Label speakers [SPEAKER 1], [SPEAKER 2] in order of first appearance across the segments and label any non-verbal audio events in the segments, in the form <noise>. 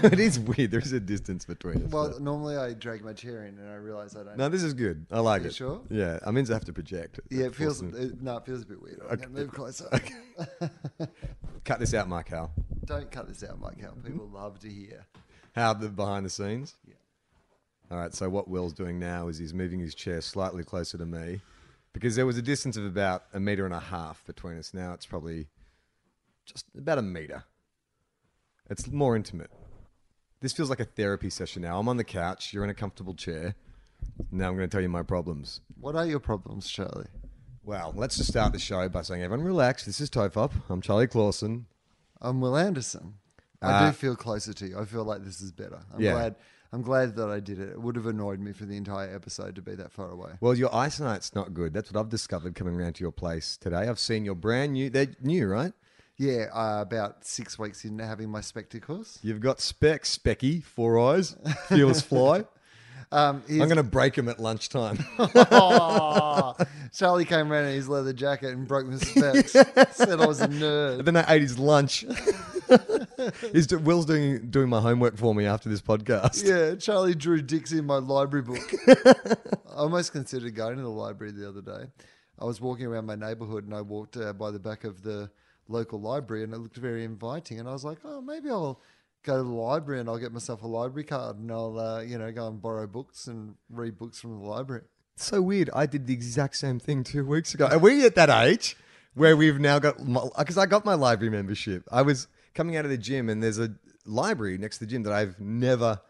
[SPEAKER 1] <laughs>
[SPEAKER 2] it is weird. There is a distance between us.
[SPEAKER 3] Well,
[SPEAKER 2] but-
[SPEAKER 3] normally I drag my chair in and I realise I don't.
[SPEAKER 2] no, this is good. I like
[SPEAKER 3] You
[SPEAKER 2] it.
[SPEAKER 3] sure?
[SPEAKER 2] Yeah, I mean, I have to project.
[SPEAKER 3] yeah, it feels. It, no, it feels a bit weird. Okay, move closer. <laughs>
[SPEAKER 2] Cut this out, Mike Hal.
[SPEAKER 3] don't cut this out, Mike. Hal. People love to hear.
[SPEAKER 2] How the behind the scenes?
[SPEAKER 3] Yeah.
[SPEAKER 2] All right. So what Wil's doing now is he's moving his chair slightly closer to me, because there was a distance of about a meter and a half between us. Now it's probably just about a meter. It's more intimate. This feels like a therapy session now. I'm on the couch. You're in a comfortable chair. Now I'm going to tell you my problems.
[SPEAKER 3] What are your problems, Charlie?
[SPEAKER 2] Well, let's just start the show by saying, everyone relax. This is Tofop. I'm Charlie Clausen.
[SPEAKER 3] I'm Wil Anderson. I
[SPEAKER 2] Uh,
[SPEAKER 3] do feel closer to you. I feel like this is better. I'm
[SPEAKER 2] Yeah.
[SPEAKER 3] glad. I'm glad that I did it. It would have annoyed me for the entire episode to be that far away.
[SPEAKER 2] Well, your eyesight's not good. That's what I've discovered coming around to your place today. I've seen your brand new. They're new, right?
[SPEAKER 3] Yeah, uh, about six weeks into having my spectacles.
[SPEAKER 2] You've got specs, Specky, four eyes, feels fly. <laughs>
[SPEAKER 3] Um,
[SPEAKER 2] I'm going to break them at lunchtime. <laughs>
[SPEAKER 3] Oh, Charlie came around in his leather jacket and broke my specs. <laughs> Said I was a nerd.
[SPEAKER 2] and then I ate his lunch. He's Wil's doing doing my homework for me after this podcast.
[SPEAKER 3] Yeah, Charlie drew dicks in my library book. I almost considered going to the library the other day. I was walking around my neighborhood and I walked uh, by the back of the local library and it looked very inviting. And I was like, oh, maybe I'll go to the library and I'll get myself a library card and I'll, uh, you know, go and borrow books and read books from the library.
[SPEAKER 2] So weird. I did the exact same thing two weeks ago. Are we at that age where we've now got because I got my library membership. I was coming out of the gym and there's a library next to the gym that I've never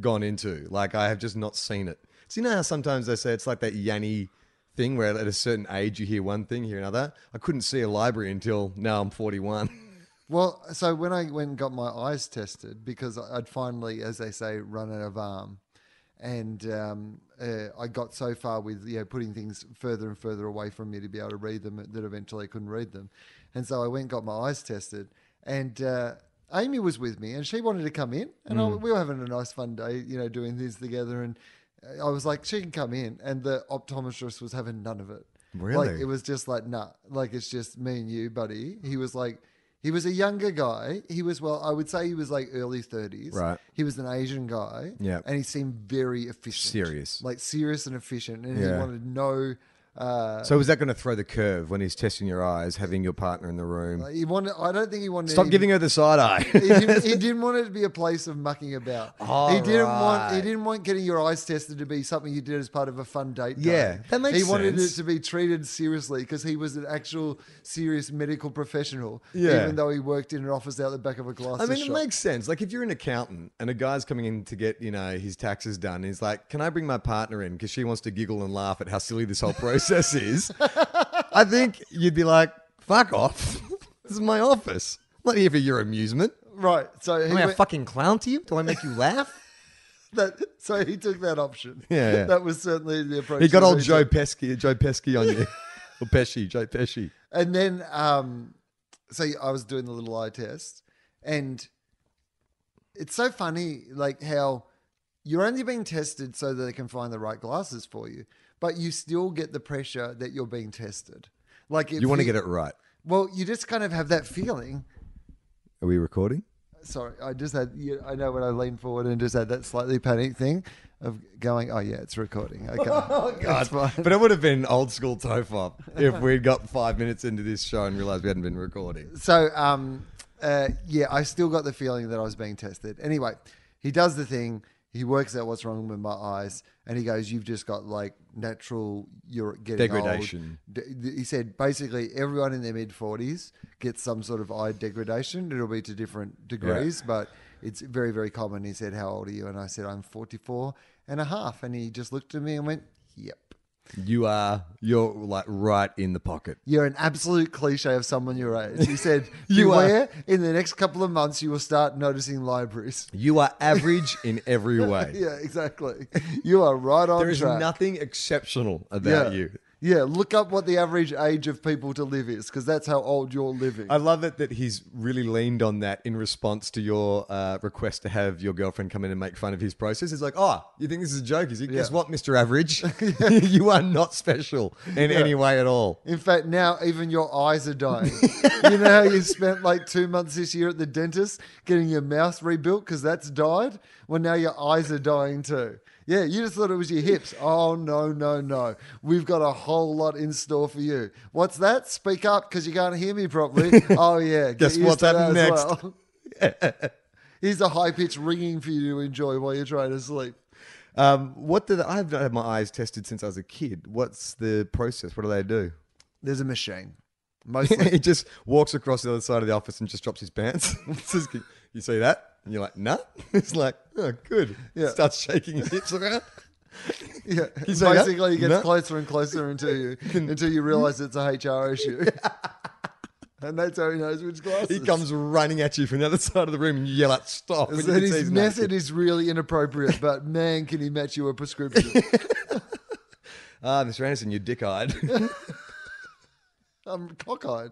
[SPEAKER 2] gone into. Like I have just not seen it. So you know how sometimes they say it's like that Yanny thing where at a certain age you hear one thing, hear another. I couldn't see a library until now I'm 41. <laughs>
[SPEAKER 3] Well, so when I went and got my eyes tested, because I'd finally, as they say, run out of arm, and um, uh, I got so far with you know putting things further and further away from me to be able to read them that eventually I couldn't read them, and so I went and got my eyes tested, and uh, Amy was with me, and she wanted to come in, and I, we were having a nice fun day, you know, doing things together, and I was like, she can come in, and the optometrist was having none of it.
[SPEAKER 2] Really?
[SPEAKER 3] Like it was just like, nah, like it's just me and you, buddy. He was like, he was a younger guy. He was, well, I would say he was like early 30s.
[SPEAKER 2] Right.
[SPEAKER 3] He was an Asian guy.
[SPEAKER 2] Yeah.
[SPEAKER 3] And he seemed very efficient.
[SPEAKER 2] Serious.
[SPEAKER 3] Like serious and efficient. And he
[SPEAKER 2] Yeah.
[SPEAKER 3] wanted no, uh,
[SPEAKER 2] so was that going to throw the curve when he's testing your eyes, having your partner in the room?
[SPEAKER 3] he wanted, I don't think he wanted
[SPEAKER 2] Stop
[SPEAKER 3] any-
[SPEAKER 2] giving her the side eye.
[SPEAKER 3] he, didn't, he <laughs> didn't want it to be a place of mucking about.
[SPEAKER 2] Oh,
[SPEAKER 3] he didn't want he didn't want getting your eyes tested to be something you did as part of a fun date.
[SPEAKER 2] Yeah,
[SPEAKER 3] day.
[SPEAKER 2] that makes
[SPEAKER 3] He wanted it to be treated seriously because he was an actual serious medical professional.
[SPEAKER 2] Yeah.
[SPEAKER 3] even though he worked in an office out the back of a glass.
[SPEAKER 2] I mean, it makes sense. Like if you're an accountant and a guy's coming in to get, you know, his taxes done, he's like, "Can I bring my partner in because she wants to giggle and laugh at how silly this whole <laughs> process is?" I think you'd be like, "Fuck off! <laughs> this is my office. I'm not here for your amusement.
[SPEAKER 3] right. So he
[SPEAKER 2] Am I a
[SPEAKER 3] went,
[SPEAKER 2] fucking clown to you? Do I make you laugh?" <laughs>
[SPEAKER 3] that, so he took that option.
[SPEAKER 2] Yeah, yeah.
[SPEAKER 3] that was certainly the approach.
[SPEAKER 2] he got old
[SPEAKER 3] he
[SPEAKER 2] Joe
[SPEAKER 3] took.
[SPEAKER 2] Pesky, Joe Pesky on you, <laughs> or Pesci, Joe Pesci.
[SPEAKER 3] And then, um, so I was doing the little eye test, and it's so funny, like how you're only being tested so that they can find the right glasses for you, but you still get the pressure that you're being tested. Like if
[SPEAKER 2] You want to get it right.
[SPEAKER 3] Well, you just kind of have that feeling.
[SPEAKER 2] Are we recording?
[SPEAKER 3] Sorry, I just had. You, I know when I leaned forward and just had that slightly panicked thing of going. Oh yeah, it's recording. Okay, <laughs> oh
[SPEAKER 2] God. But it would have been old school tofop if we'd got five minutes into this show and realized we hadn't been recording.
[SPEAKER 3] So, um, uh, yeah, I still got the feeling that I was being tested. Anyway, he does the thing. He works out what's wrong with my eyes, and he goes, "You've just got like natural. You're getting old."
[SPEAKER 2] Degradation.
[SPEAKER 3] D- He said basically everyone in their mid forties gets some sort of eye degradation. It'll be to different degrees, but it's very very common. He said, "How old are you?" And I said, "I'm 44 and a half." And he just looked at me and went, "Yep."
[SPEAKER 2] You are you're like right in the pocket.
[SPEAKER 3] You're an absolute cliche of someone your age. He said, <laughs>
[SPEAKER 2] You are.
[SPEAKER 3] Beware, in the next couple of months, you will start noticing libraries.
[SPEAKER 2] You are average <laughs> in every way. <laughs>
[SPEAKER 3] Yeah, exactly. You are right on
[SPEAKER 2] There is
[SPEAKER 3] track.
[SPEAKER 2] nothing exceptional about
[SPEAKER 3] yeah.
[SPEAKER 2] you.
[SPEAKER 3] Yeah, look up what the average age of people to live is, because that's how old you're living.
[SPEAKER 2] I love it that he's really leaned on that in response to your uh, request to have your girlfriend come in and make fun of his process. He's like, oh, you think this is a joke? Is he? Guess what, Mr. Average? <laughs> <laughs> you are not special in any way at all.
[SPEAKER 3] In fact, now even your eyes are dying. <laughs> you know how you spent like two months this year at the dentist getting your mouth rebuilt because that's died? Well, now your eyes are dying too. Yeah, you just thought it was your hips. Oh, no, no, no. We've got a whole lot in store for you. What's that? Speak up because you can't hear me properly. <laughs> oh, yeah.
[SPEAKER 2] Guess what's happening next?
[SPEAKER 3] well. <laughs> Here's a high pitch ringing for you to enjoy while you're trying to sleep.
[SPEAKER 2] Um, what did I've not had my eyes tested since I was a kid? What's the process? What do they do?
[SPEAKER 3] There's a machine. <laughs> Mostly.
[SPEAKER 2] he just walks across the other side of the office and just drops his pants. You see that? And you're like, nah. <laughs> It's like, oh, good.
[SPEAKER 3] Yeah.
[SPEAKER 2] Starts shaking his hips around. <laughs>
[SPEAKER 3] Yeah,
[SPEAKER 2] you say that?
[SPEAKER 3] basically, it gets
[SPEAKER 2] No.
[SPEAKER 3] closer and closer <laughs> until you until you realize it's a HR issue, and that's how he knows which glasses.
[SPEAKER 2] He comes running at you from the other side of the room and you yell out, stop. when you
[SPEAKER 3] So
[SPEAKER 2] can see
[SPEAKER 3] his
[SPEAKER 2] he's
[SPEAKER 3] method
[SPEAKER 2] naked.
[SPEAKER 3] is really inappropriate, but man, can he match you a prescription?
[SPEAKER 2] Ah, Mr. Anderson, you're dick eyed.
[SPEAKER 3] I'm cockeyed.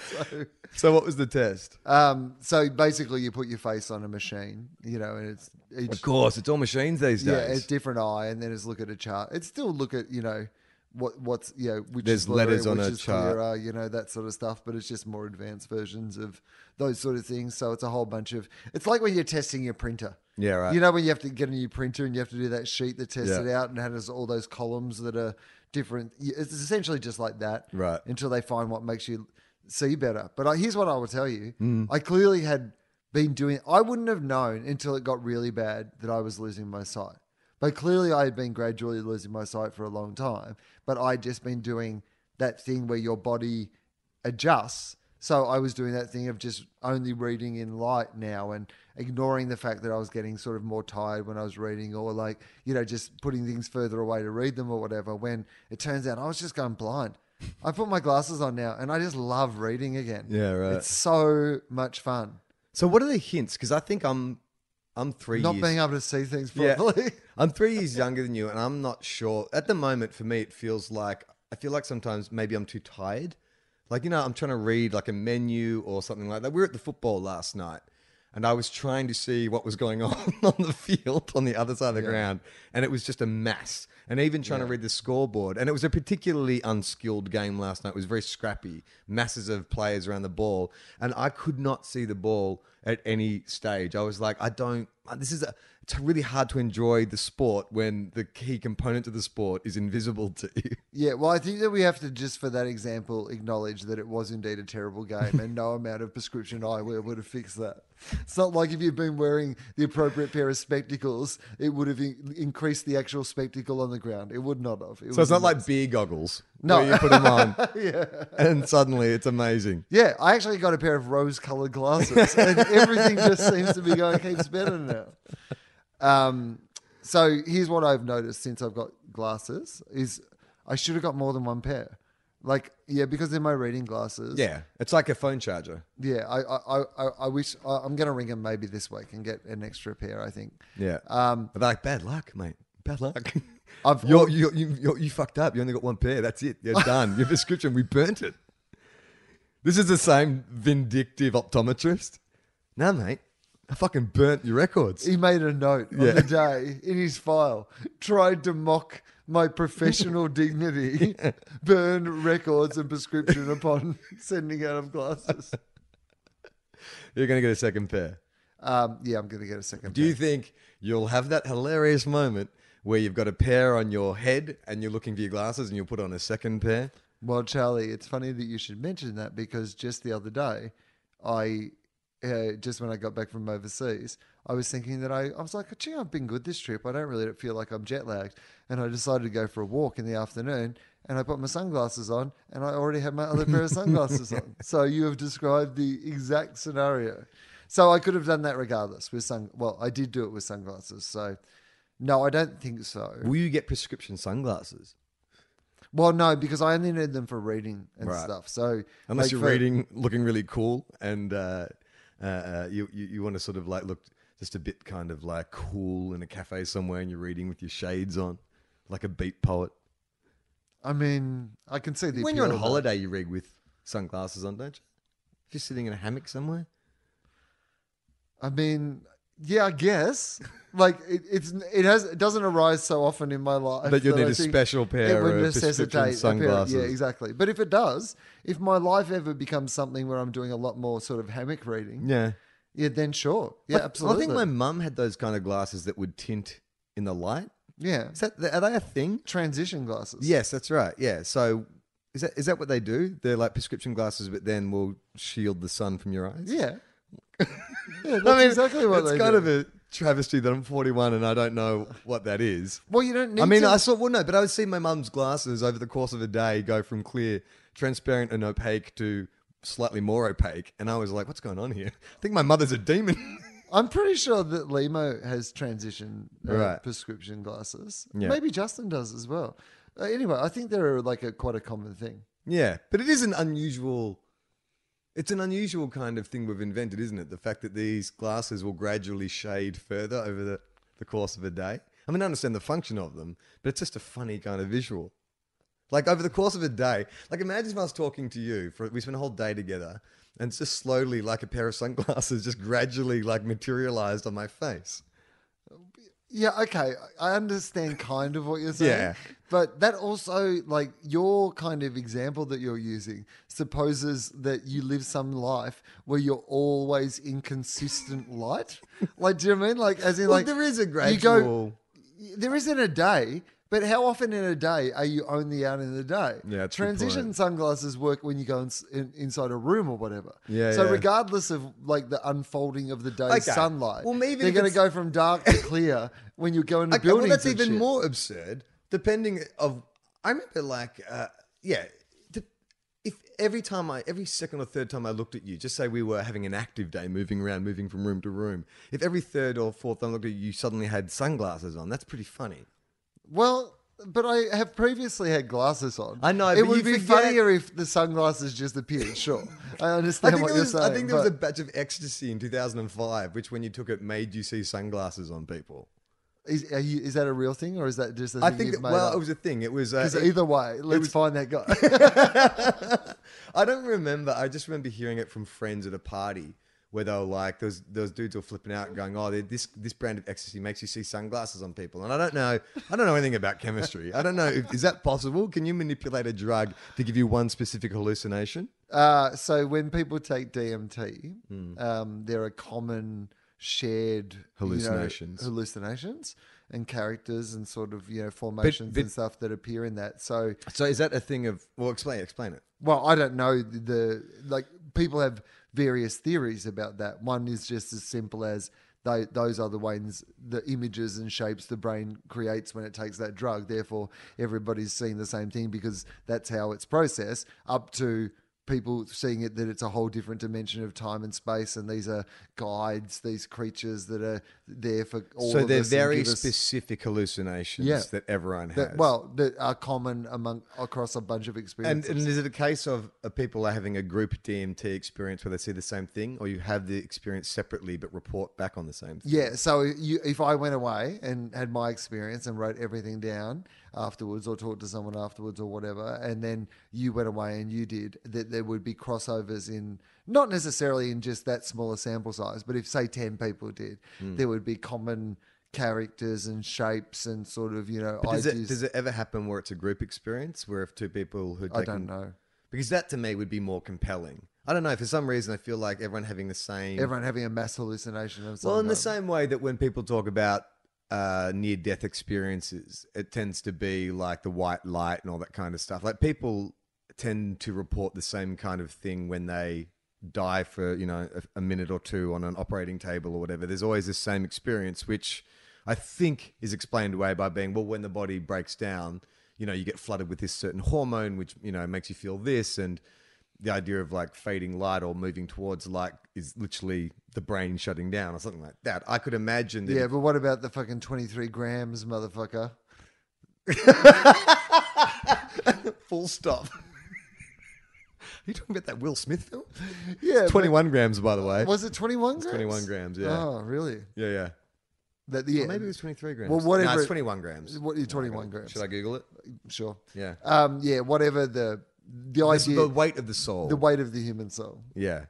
[SPEAKER 3] <laughs> so,
[SPEAKER 2] so, what was the test?
[SPEAKER 3] um, so basically, you put your face on a machine, you know, and it's each
[SPEAKER 2] Of course, it's all machines these days.
[SPEAKER 3] yeah, it's different eye, and then it's look at a chart. It's still look at you know what what's you know which
[SPEAKER 2] There's
[SPEAKER 3] is blurry,
[SPEAKER 2] letters on
[SPEAKER 3] which
[SPEAKER 2] a
[SPEAKER 3] is
[SPEAKER 2] chart.
[SPEAKER 3] clearer, you know that sort of stuff. But it's just more advanced versions of those sort of things. So it's a whole bunch of. It's like when you're testing your printer.
[SPEAKER 2] Yeah, right.
[SPEAKER 3] You know when you have to get a new printer and you have to do that sheet that tests
[SPEAKER 2] Yeah.
[SPEAKER 3] it out and has all those columns that are different. It's essentially just like that,
[SPEAKER 2] Right.
[SPEAKER 3] Until they find what makes you see better. But I, here's what I will tell you:
[SPEAKER 2] Mm.
[SPEAKER 3] I clearly had been doing. I wouldn't have known until it got really bad that I was losing my sight. But clearly, I had been gradually losing my sight for a long time. But I'd just been doing that thing where your body adjusts. So I was doing that thing of just only reading in light now and ignoring the fact that I was getting sort of more tired when I was reading or like, you know, just putting things further away to read them or whatever. When it turns out I was just going blind. <laughs> I put my glasses on now and I just love reading again.
[SPEAKER 2] Yeah, right.
[SPEAKER 3] It's so much fun.
[SPEAKER 2] So, what are the hints? Because I think I'm, I'm three
[SPEAKER 3] Not
[SPEAKER 2] years.
[SPEAKER 3] being able to see things
[SPEAKER 2] Yeah.
[SPEAKER 3] properly. <laughs>
[SPEAKER 2] I'm three years younger than you, and I'm not sure. At the moment, for me, it feels like I feel like sometimes maybe I'm too tired. Like, you know, I'm trying to read like a menu or something like that. We were at the football last night, and I was trying to see what was going <laughs> on on the field on the other side of the ground, and it was just a mess. And even trying to read the scoreboard, and it was a particularly unskilled game last night. It was very scrappy, masses of players around the ball, and I could not see the ball at any stage. I was like, I don't. This is a. It's really hard to enjoy the sport when the key component of the sport is invisible to <laughs> you.
[SPEAKER 3] Yeah, well, I think that we have to just for that example acknowledge that it was indeed a terrible game, and no amount of prescription eyewear would have fixed that. It's not like if you've been wearing the appropriate pair of spectacles, it would have in- increased the actual spectacle on the ground. It would not have. It
[SPEAKER 2] So it's not
[SPEAKER 3] a
[SPEAKER 2] like beer goggles.
[SPEAKER 3] No.
[SPEAKER 2] where you put them on, <laughs> and suddenly it's amazing.
[SPEAKER 3] yeah, I actually got a pair of rose-colored glasses, and everything just seems to be going heaps better now. Um, so here's what I've noticed since I've got glasses: is I should have got more than one pair. Like, yeah, because they're my reading glasses.
[SPEAKER 2] Yeah, it's like a phone charger.
[SPEAKER 3] Yeah, I I, I, I wish I, I'm going to ring him maybe this week and get an extra pair. I think.
[SPEAKER 2] Yeah.
[SPEAKER 3] Um,
[SPEAKER 2] But like bad luck, mate. Bad luck.
[SPEAKER 3] I've- <laughs>
[SPEAKER 2] you're, you you you you fucked up. You only got one pair. That's it. You're done. Your <laughs> prescription. We burnt it. This is the same vindictive optometrist. Nah, mate. I fucking burnt your records.
[SPEAKER 3] he made a note on
[SPEAKER 2] Yeah.
[SPEAKER 3] the day in his file, tried to mock my professional <laughs> dignity, burn records and prescription upon <laughs> sending out of glasses.
[SPEAKER 2] You're gonna get a second pair.
[SPEAKER 3] Um, yeah, I'm going to get a second.
[SPEAKER 2] Do you think you'll have that hilarious moment where you've got a pair on your head and you're looking for your glasses and you'll put on a second pair?
[SPEAKER 3] Well, Charlie, it's funny that you should mention that because just the other day, I uh, just when I got back from overseas, I was thinking that I, I was like, gee, I've been good this trip. I don't really feel like I'm jet lagged. And I decided to go for a walk in the afternoon and I put my sunglasses on and I already had my other pair of <laughs> sunglasses on. So you have described the exact scenario. So I could have done that regardless with sun. Well, I did do it with sunglasses. So no, I don't think so.
[SPEAKER 2] Will you get prescription sunglasses?
[SPEAKER 3] Well, no, because I only need them for reading and
[SPEAKER 2] Right.
[SPEAKER 3] stuff. So
[SPEAKER 2] Unless
[SPEAKER 3] like,
[SPEAKER 2] you're
[SPEAKER 3] for-
[SPEAKER 2] reading, looking really cool, and uh, uh, uh, you, you you want to sort of like look just a bit kind of like cool in a cafe somewhere, and you're reading with your shades on, like a beat poet.
[SPEAKER 3] I mean, I can see the
[SPEAKER 2] when you're on
[SPEAKER 3] appeal of that.
[SPEAKER 2] holiday, you read with sunglasses on, don't you? If you're sitting in a hammock somewhere.
[SPEAKER 3] I mean, yeah, I guess. <laughs> like it, it's it has it doesn't arise so often in my life.
[SPEAKER 2] That you'll need
[SPEAKER 3] I
[SPEAKER 2] a
[SPEAKER 3] think
[SPEAKER 2] special pair
[SPEAKER 3] it would
[SPEAKER 2] of
[SPEAKER 3] necessitate
[SPEAKER 2] prescription
[SPEAKER 3] a pair-
[SPEAKER 2] sunglasses.
[SPEAKER 3] yeah, exactly. But if it does, if my life ever becomes something where I'm doing a lot more sort of hammock reading, yeah,
[SPEAKER 2] Yeah,
[SPEAKER 3] then sure, yeah,
[SPEAKER 2] Like,
[SPEAKER 3] absolutely.
[SPEAKER 2] I think my mum had those kind of glasses that would tint in the light.
[SPEAKER 3] yeah,
[SPEAKER 2] Is that are they a thing?
[SPEAKER 3] transition glasses.
[SPEAKER 2] Yes, that's right. Yeah. So is that is that what they do? They're like prescription glasses, but then will shield the sun from your eyes.
[SPEAKER 3] yeah, <laughs> yeah. That's exactly what
[SPEAKER 2] it's
[SPEAKER 3] they
[SPEAKER 2] kind
[SPEAKER 3] do.
[SPEAKER 2] of a travesty that I'm 41 and I don't know what that is.
[SPEAKER 3] well, you don't need.
[SPEAKER 2] I mean,
[SPEAKER 3] to,
[SPEAKER 2] I saw well, no, but I would see my mum's glasses over the course of a day go from clear, transparent, and opaque to slightly more opaque, and I was like, "What's going on here?" <laughs> I think my mother's a demon. <laughs>
[SPEAKER 3] I'm pretty sure that Limo has transition uh,
[SPEAKER 2] Right.
[SPEAKER 3] prescription glasses.
[SPEAKER 2] Yeah.
[SPEAKER 3] Maybe Justin does as well. Uh, anyway, I think they're like a quite a common thing.
[SPEAKER 2] yeah, but it is an unusual. It's an unusual kind of thing we've invented, isn't it? The fact that these glasses will gradually shade further over the, the course of a day. I mean, I understand the function of them, but it's just a funny kind of visual. Like over the course of a day, like imagine if I was talking to you for we spent a whole day together, and it's just slowly, like a pair of sunglasses, <laughs> just gradually like materialized on my face.
[SPEAKER 3] Yeah, okay. I understand kind of what you're saying.
[SPEAKER 2] Yeah.
[SPEAKER 3] But that also, like, your kind of example that you're using supposes that you live some life where you're always in consistent light. <laughs> Like, do you know what I mean? Like, as in,
[SPEAKER 2] Well,
[SPEAKER 3] like,
[SPEAKER 2] there is a
[SPEAKER 3] You go,
[SPEAKER 2] gradual-
[SPEAKER 3] there isn't a day, but how often in a day are you only out in the day?
[SPEAKER 2] Yeah, that's a good
[SPEAKER 3] Transition sunglasses work when you go in, in, inside a room or whatever.
[SPEAKER 2] Yeah,
[SPEAKER 3] So
[SPEAKER 2] yeah.
[SPEAKER 3] regardless of like the unfolding of the day's
[SPEAKER 2] Okay.
[SPEAKER 3] sunlight,
[SPEAKER 2] Well, maybe
[SPEAKER 3] they're going to go from dark to clear when you go into
[SPEAKER 2] Okay, well,
[SPEAKER 3] buildings.
[SPEAKER 2] that's even
[SPEAKER 3] shit.
[SPEAKER 2] more absurd. Depending of, I remember like, uh, yeah, the- if every time I, every second or third time I looked at you, just say we were having an active day, moving around, moving from room to room. If every third or fourth time I looked at you, you suddenly had sunglasses on, that's pretty funny.
[SPEAKER 3] Well, but I have previously had glasses on.
[SPEAKER 2] I know,
[SPEAKER 3] It would be
[SPEAKER 2] forget-
[SPEAKER 3] funnier if the sunglasses just appeared. Sure, I <laughs>
[SPEAKER 2] I
[SPEAKER 3] understand
[SPEAKER 2] think,
[SPEAKER 3] what you're
[SPEAKER 2] was,
[SPEAKER 3] saying.
[SPEAKER 2] I think there was a batch of ecstasy in 2005, which when you took it made you see sunglasses on people.
[SPEAKER 3] is, are you, is that a real thing or is that just a thing
[SPEAKER 2] I think,
[SPEAKER 3] you've
[SPEAKER 2] that,
[SPEAKER 3] made
[SPEAKER 2] well,
[SPEAKER 3] up?
[SPEAKER 2] it was a thing. It was, uh,
[SPEAKER 3] Because
[SPEAKER 2] it-
[SPEAKER 3] either way, let's
[SPEAKER 2] was-
[SPEAKER 3] find that guy. <laughs>
[SPEAKER 2] I don't remember. I just remember hearing it from friends at a party where they were like, those those dudes were flipping out, and going, "Oh, this this brand of ecstasy makes you see sunglasses on people." And I don't know. I don't know anything about chemistry. I don't know. If, is that possible? Can you manipulate a drug to give you one specific hallucination?
[SPEAKER 3] Uh, so when people take DMT,
[SPEAKER 2] Hmm.
[SPEAKER 3] um, there are common shared you know,
[SPEAKER 2] Hallucinations.
[SPEAKER 3] hallucinations, and characters and sort of you know formations
[SPEAKER 2] but-
[SPEAKER 3] and stuff that appear in that. So,
[SPEAKER 2] So is that a thing of? Well, explain explain it.
[SPEAKER 3] well, I don't know the, the like people have various theories about that. One is just as simple as tho- those are the ways the images and shapes the brain creates when it takes that drug. Therefore, everybody's seeing the same thing because that's how it's processed. Up to people seeing it that it's a whole different dimension of time and space, and these are guides, these creatures that are there for all.
[SPEAKER 2] so
[SPEAKER 3] of
[SPEAKER 2] they're
[SPEAKER 3] us
[SPEAKER 2] very
[SPEAKER 3] us-
[SPEAKER 2] specific hallucinations
[SPEAKER 3] Yeah.
[SPEAKER 2] that everyone has.
[SPEAKER 3] that, well, that are common among across a bunch of
[SPEAKER 2] And,
[SPEAKER 3] experiences.
[SPEAKER 2] and is it a case of uh, people are having a group DMT experience where they see the same thing, or you have the experience separately but report back on the same thing?
[SPEAKER 3] Yeah, so you, if I went away and had my experience and wrote everything down afterwards, or talked to someone afterwards, or whatever, and then you went away and you did, that there would be crossovers in not necessarily in just that smaller sample size, but if say ten people did,
[SPEAKER 2] Hmm.
[SPEAKER 3] there would be common characters and shapes and sort of you know
[SPEAKER 2] does
[SPEAKER 3] ideas.
[SPEAKER 2] it, does it ever happen where it's a group experience, where if two people who
[SPEAKER 3] I don't know.
[SPEAKER 2] because that to me would be more compelling. I don't know. For some reason, I feel like everyone having the same.
[SPEAKER 3] Everyone having a mass hallucination of
[SPEAKER 2] well, in the same way that when people talk about uh, near-death experiences, it tends to be like the white light and all that kind of stuff. Like people tend to report the same kind of thing when they die for you know a, a minute or two on an operating table or whatever. There's always this same experience, which I think is explained away by being well, when the body breaks down, you know, you get flooded with this certain hormone, which you know makes you feel this, and the idea of like fading light or moving towards light is literally the brain shutting down or something like that. I could imagine that.
[SPEAKER 3] Yeah, but what about the fucking 23 grams, motherfucker? <laughs>
[SPEAKER 2] full stop. Are <laughs> you talking about that Will Smith film?
[SPEAKER 3] Yeah. but-
[SPEAKER 2] 21 grams, by the way.
[SPEAKER 3] Was it 21 grams?
[SPEAKER 2] 21 grams, yeah.
[SPEAKER 3] Oh, really?
[SPEAKER 2] Yeah, yeah.
[SPEAKER 3] That, yeah.
[SPEAKER 2] Or maybe it was 23 grams.
[SPEAKER 3] Well, whatever
[SPEAKER 2] No, it's
[SPEAKER 3] it-
[SPEAKER 2] 21 grams.
[SPEAKER 3] What, yeah, 21
[SPEAKER 2] gotta-
[SPEAKER 3] grams.
[SPEAKER 2] Should I Google it?
[SPEAKER 3] Sure.
[SPEAKER 2] Yeah.
[SPEAKER 3] Um, yeah, whatever the the idea,
[SPEAKER 2] the weight of the soul.
[SPEAKER 3] the weight of the human soul.
[SPEAKER 2] yeah.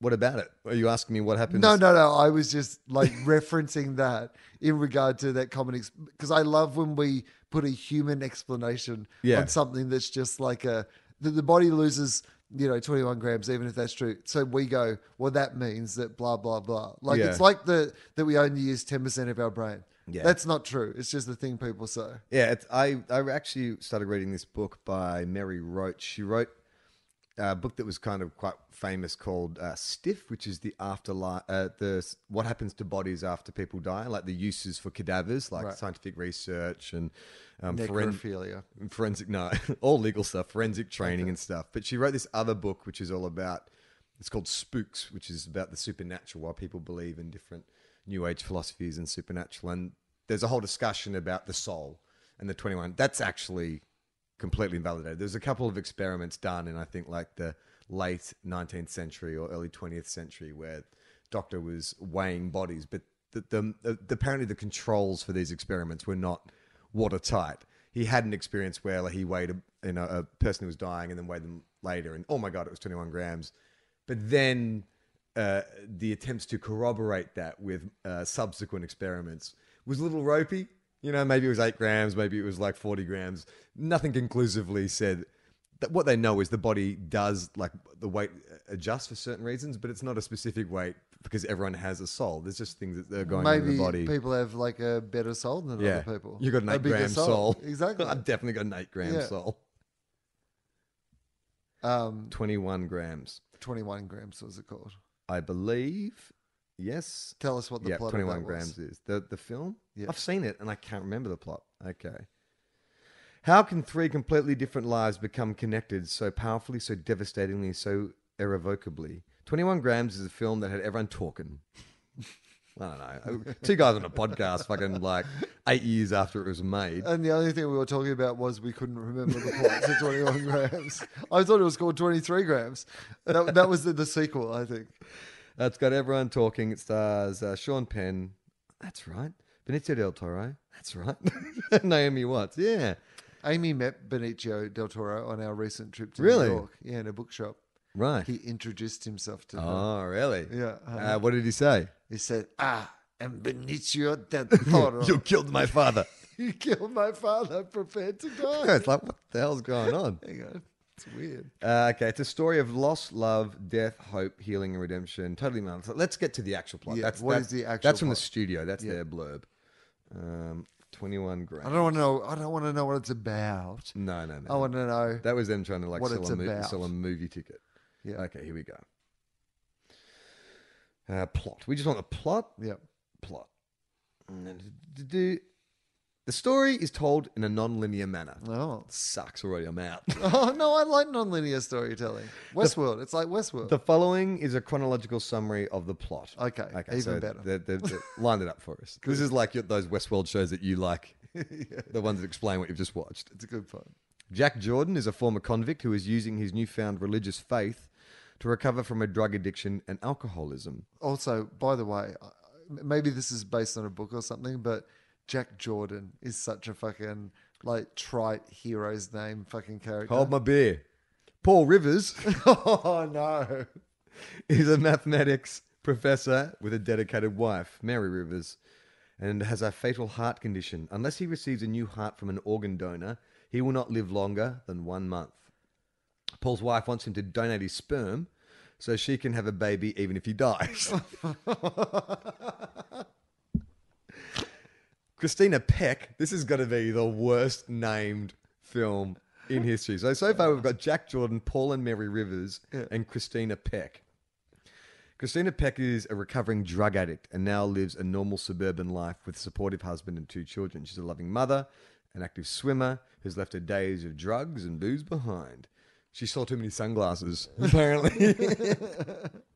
[SPEAKER 2] What about it? Are you asking me what happens?
[SPEAKER 3] No, no, no. I was just like <laughs> referencing that in regard to that common because I love when we put a human explanation
[SPEAKER 2] Yeah.
[SPEAKER 3] on something that's just like a the, the body loses you know 21 grams even if that's true so we go well that means that blah blah blah like
[SPEAKER 2] Yeah.
[SPEAKER 3] it's like the that we only use 10% of our brain
[SPEAKER 2] Yeah.
[SPEAKER 3] that's not true it's just the thing people say
[SPEAKER 2] Yeah, it's, I I actually started reading this book by Mary Roach. She wrote a book that was kind of quite famous called uh, Stiff, which is the afterlife, uh, the what happens to bodies after people die, like the uses for cadavers, like
[SPEAKER 3] Right.
[SPEAKER 2] scientific research and um, foren-
[SPEAKER 3] necrophilia
[SPEAKER 2] forensic no <laughs> all legal stuff forensic training and stuff but she wrote this other book which is all about it's called spooks which is about the supernatural why people believe in different new age philosophies and supernatural and there's a whole discussion about the soul and the 21 that's actually completely invalidated there's a couple of experiments done in i think like the late 19th century or early 20th century where doctor was weighing bodies but the, the, the apparently the controls for these experiments were not watertight. He had an experience where like, he weighed a, you know, a person who was dying and then weighed them later, and oh my god, it was 21 grams. But then uh, the attempts to corroborate that with uh, subsequent experiments was a little ropey. You know, maybe it was eight grams, maybe it was like 40 grams. Nothing conclusively said that what they know is the body does like the weight adjusts for certain reasons, but it's not a specific weight because everyone has a soul. There's just things that are going on in the body.
[SPEAKER 3] people have like a better soul than
[SPEAKER 2] Yeah,
[SPEAKER 3] other people
[SPEAKER 2] You got an
[SPEAKER 3] A
[SPEAKER 2] eight
[SPEAKER 3] bigger
[SPEAKER 2] gram soul. <laughs>
[SPEAKER 3] exactly
[SPEAKER 2] I've definitely got an eight gram
[SPEAKER 3] Yeah.
[SPEAKER 2] soul.
[SPEAKER 3] um
[SPEAKER 2] 21 grams.
[SPEAKER 3] 21 grams was it called
[SPEAKER 2] I believe. Yes.
[SPEAKER 3] tell us what the
[SPEAKER 2] yeah,
[SPEAKER 3] plot
[SPEAKER 2] 21
[SPEAKER 3] of that
[SPEAKER 2] grams
[SPEAKER 3] was.
[SPEAKER 2] is. The, the film?
[SPEAKER 3] Yeah.
[SPEAKER 2] I've seen it and I can't remember the plot. Okay. How can three completely different lives become connected so powerfully, so devastatingly, so irrevocably? 21 Grams is a film that had everyone talking. I don't know. Oh, two guys on a podcast, fucking like eight years after it was made.
[SPEAKER 3] And the only thing we were talking about was we couldn't remember the plot to 21 <laughs> grams. I thought it was called 23 grams. That, that was the, the sequel, I think.
[SPEAKER 2] Uh, it's got everyone talking. It stars uh, Sean Penn. That's right. Benicio del Toro. That's right. <laughs> Naomi Watts. Yeah.
[SPEAKER 3] Amy met Benicio del Toro on our recent trip to
[SPEAKER 2] Really?
[SPEAKER 3] New York. Yeah, in a bookshop.
[SPEAKER 2] Right.
[SPEAKER 3] He introduced himself to her.
[SPEAKER 2] oh, really?
[SPEAKER 3] Yeah.
[SPEAKER 2] Uh, what did he say?
[SPEAKER 3] He said, Ah, I'm Benicio del <laughs> Toro.
[SPEAKER 2] you killed my father. <laughs>
[SPEAKER 3] you killed my father, prepared to die.
[SPEAKER 2] it's like, what the hell's going on?
[SPEAKER 3] Hang on. It's weird.
[SPEAKER 2] Uh, okay, it's a story of loss, love, death, hope, healing, and redemption. Totally meaningless. Let's get to the actual plot.
[SPEAKER 3] Yeah,
[SPEAKER 2] that's
[SPEAKER 3] what
[SPEAKER 2] that's,
[SPEAKER 3] is the actual
[SPEAKER 2] That's from the studio. That's
[SPEAKER 3] Yeah.
[SPEAKER 2] their blurb. Um, Twenty-one grand.
[SPEAKER 3] I don't want to know. I don't want to know what it's about.
[SPEAKER 2] No, no, no.
[SPEAKER 3] I want to know.
[SPEAKER 2] That was them trying to like sell a, mo- sell a movie ticket.
[SPEAKER 3] Yeah.
[SPEAKER 2] Okay, here we go. Uh, plot. We just want the plot.
[SPEAKER 3] Yeah.
[SPEAKER 2] Plot. The story is told in a non-linear manner.
[SPEAKER 3] Oh.
[SPEAKER 2] Sucks already. I'm out. <laughs>
[SPEAKER 3] Oh no, I like non-linear storytelling. Westworld. It's like Westworld.
[SPEAKER 2] The following is a chronological summary of the plot.
[SPEAKER 3] Okay, Okay. even better.
[SPEAKER 2] They, they, they <laughs> lined it up for us. this is like your, those Westworld shows that you like, <laughs> the ones that explain what you've just watched.
[SPEAKER 3] it's a good point.
[SPEAKER 2] Jack Jordan is a former convict who is using his newfound religious faith to recover from a drug addiction and alcoholism.
[SPEAKER 3] Also, by the way, maybe this is based on a book or something, but Jack Jordan is such a fucking like trite hero's name fucking character.
[SPEAKER 2] Hold my beer. Paul Rivers <laughs>
[SPEAKER 3] oh no.
[SPEAKER 2] is a mathematics professor with a dedicated wife, Mary Rivers, and has a fatal heart condition. Unless he receives a new heart from an organ donor, he will not live longer than one month. Paul's wife wants him to donate his sperm so she can have a baby even if he dies. <laughs> <laughs> Christina Peck, this is going to be the worst named film in history. So so far we've got Jack Jordan, Paul and Mary Rivers, and Christina Peck. Christina Peck is a recovering drug addict and now lives a normal suburban life with a supportive husband and two children. She's a loving mother, an active swimmer who's left her days of drugs and booze behind. She saw too many sunglasses, apparently. <laughs> <laughs>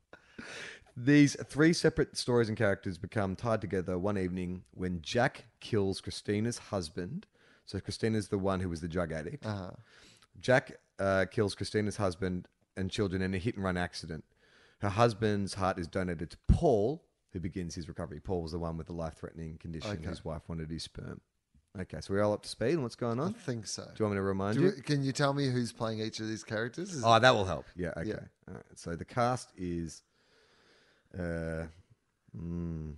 [SPEAKER 2] These three separate stories and characters become tied together one evening when Jack kills Christina's husband. So Christina's the one who was the drug addict.
[SPEAKER 3] Uh-huh.
[SPEAKER 2] Jack uh, kills Christina's husband and children in a hit and run accident. Her husband's heart is donated to Paul, who begins his recovery. Paul was the one with the life threatening condition.
[SPEAKER 3] Okay.
[SPEAKER 2] His wife wanted his sperm. Okay, so we're all up to speed on what's going on?
[SPEAKER 3] I think so.
[SPEAKER 2] Do you want me to remind
[SPEAKER 3] Do
[SPEAKER 2] you?
[SPEAKER 3] can you tell me who's playing each of these characters? Is
[SPEAKER 2] Oh, that will help. Yeah. Okay.
[SPEAKER 3] Yeah.
[SPEAKER 2] All right. So the cast is. Uh, mm,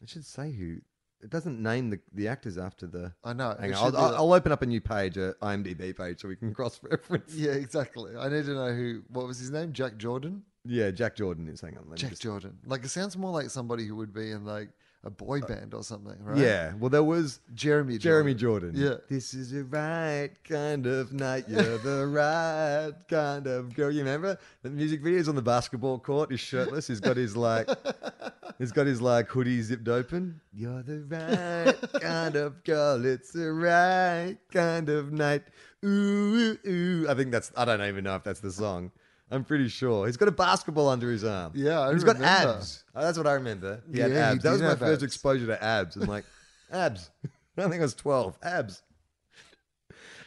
[SPEAKER 2] it should say who. It doesn't name the, the actors after the.
[SPEAKER 3] I know.
[SPEAKER 2] Hang
[SPEAKER 3] it
[SPEAKER 2] on,
[SPEAKER 3] should
[SPEAKER 2] I'll,
[SPEAKER 3] be
[SPEAKER 2] I'll,
[SPEAKER 3] like-
[SPEAKER 2] I'll open up a new page, a IMDb page, so we can <laughs> cross reference.
[SPEAKER 3] yeah, exactly. I need to know who. What was his name? Jack Jordan.
[SPEAKER 2] Yeah, Jack Jordan is. Hang on. Let me
[SPEAKER 3] Jack
[SPEAKER 2] just-
[SPEAKER 3] Jordan. Like it sounds more like somebody who would be in like a boy band or something, right?
[SPEAKER 2] Uh, Yeah. Well, there was
[SPEAKER 3] Jeremy.
[SPEAKER 2] Jeremy
[SPEAKER 3] Jordan.
[SPEAKER 2] Jordan.
[SPEAKER 3] Yeah.
[SPEAKER 2] This is the right kind of night. You're <laughs> the right kind of girl. You remember the music videos on the basketball court? He's shirtless. He's got his like, <laughs> he's got his like hoodie zipped open. You're the right kind of girl. It's the right kind of night. Ooh, ooh, ooh. I think that's. I don't even know if that's the song. I'm pretty sure. He's got a basketball under his arm.
[SPEAKER 3] Yeah, I
[SPEAKER 2] He's got
[SPEAKER 3] remember.
[SPEAKER 2] abs. Oh, that's what I remember. He had
[SPEAKER 3] Yeah, he
[SPEAKER 2] abs. That was my first
[SPEAKER 3] abs.
[SPEAKER 2] exposure to abs. I'm like, <laughs> abs. <laughs> I think I was 12. Abs.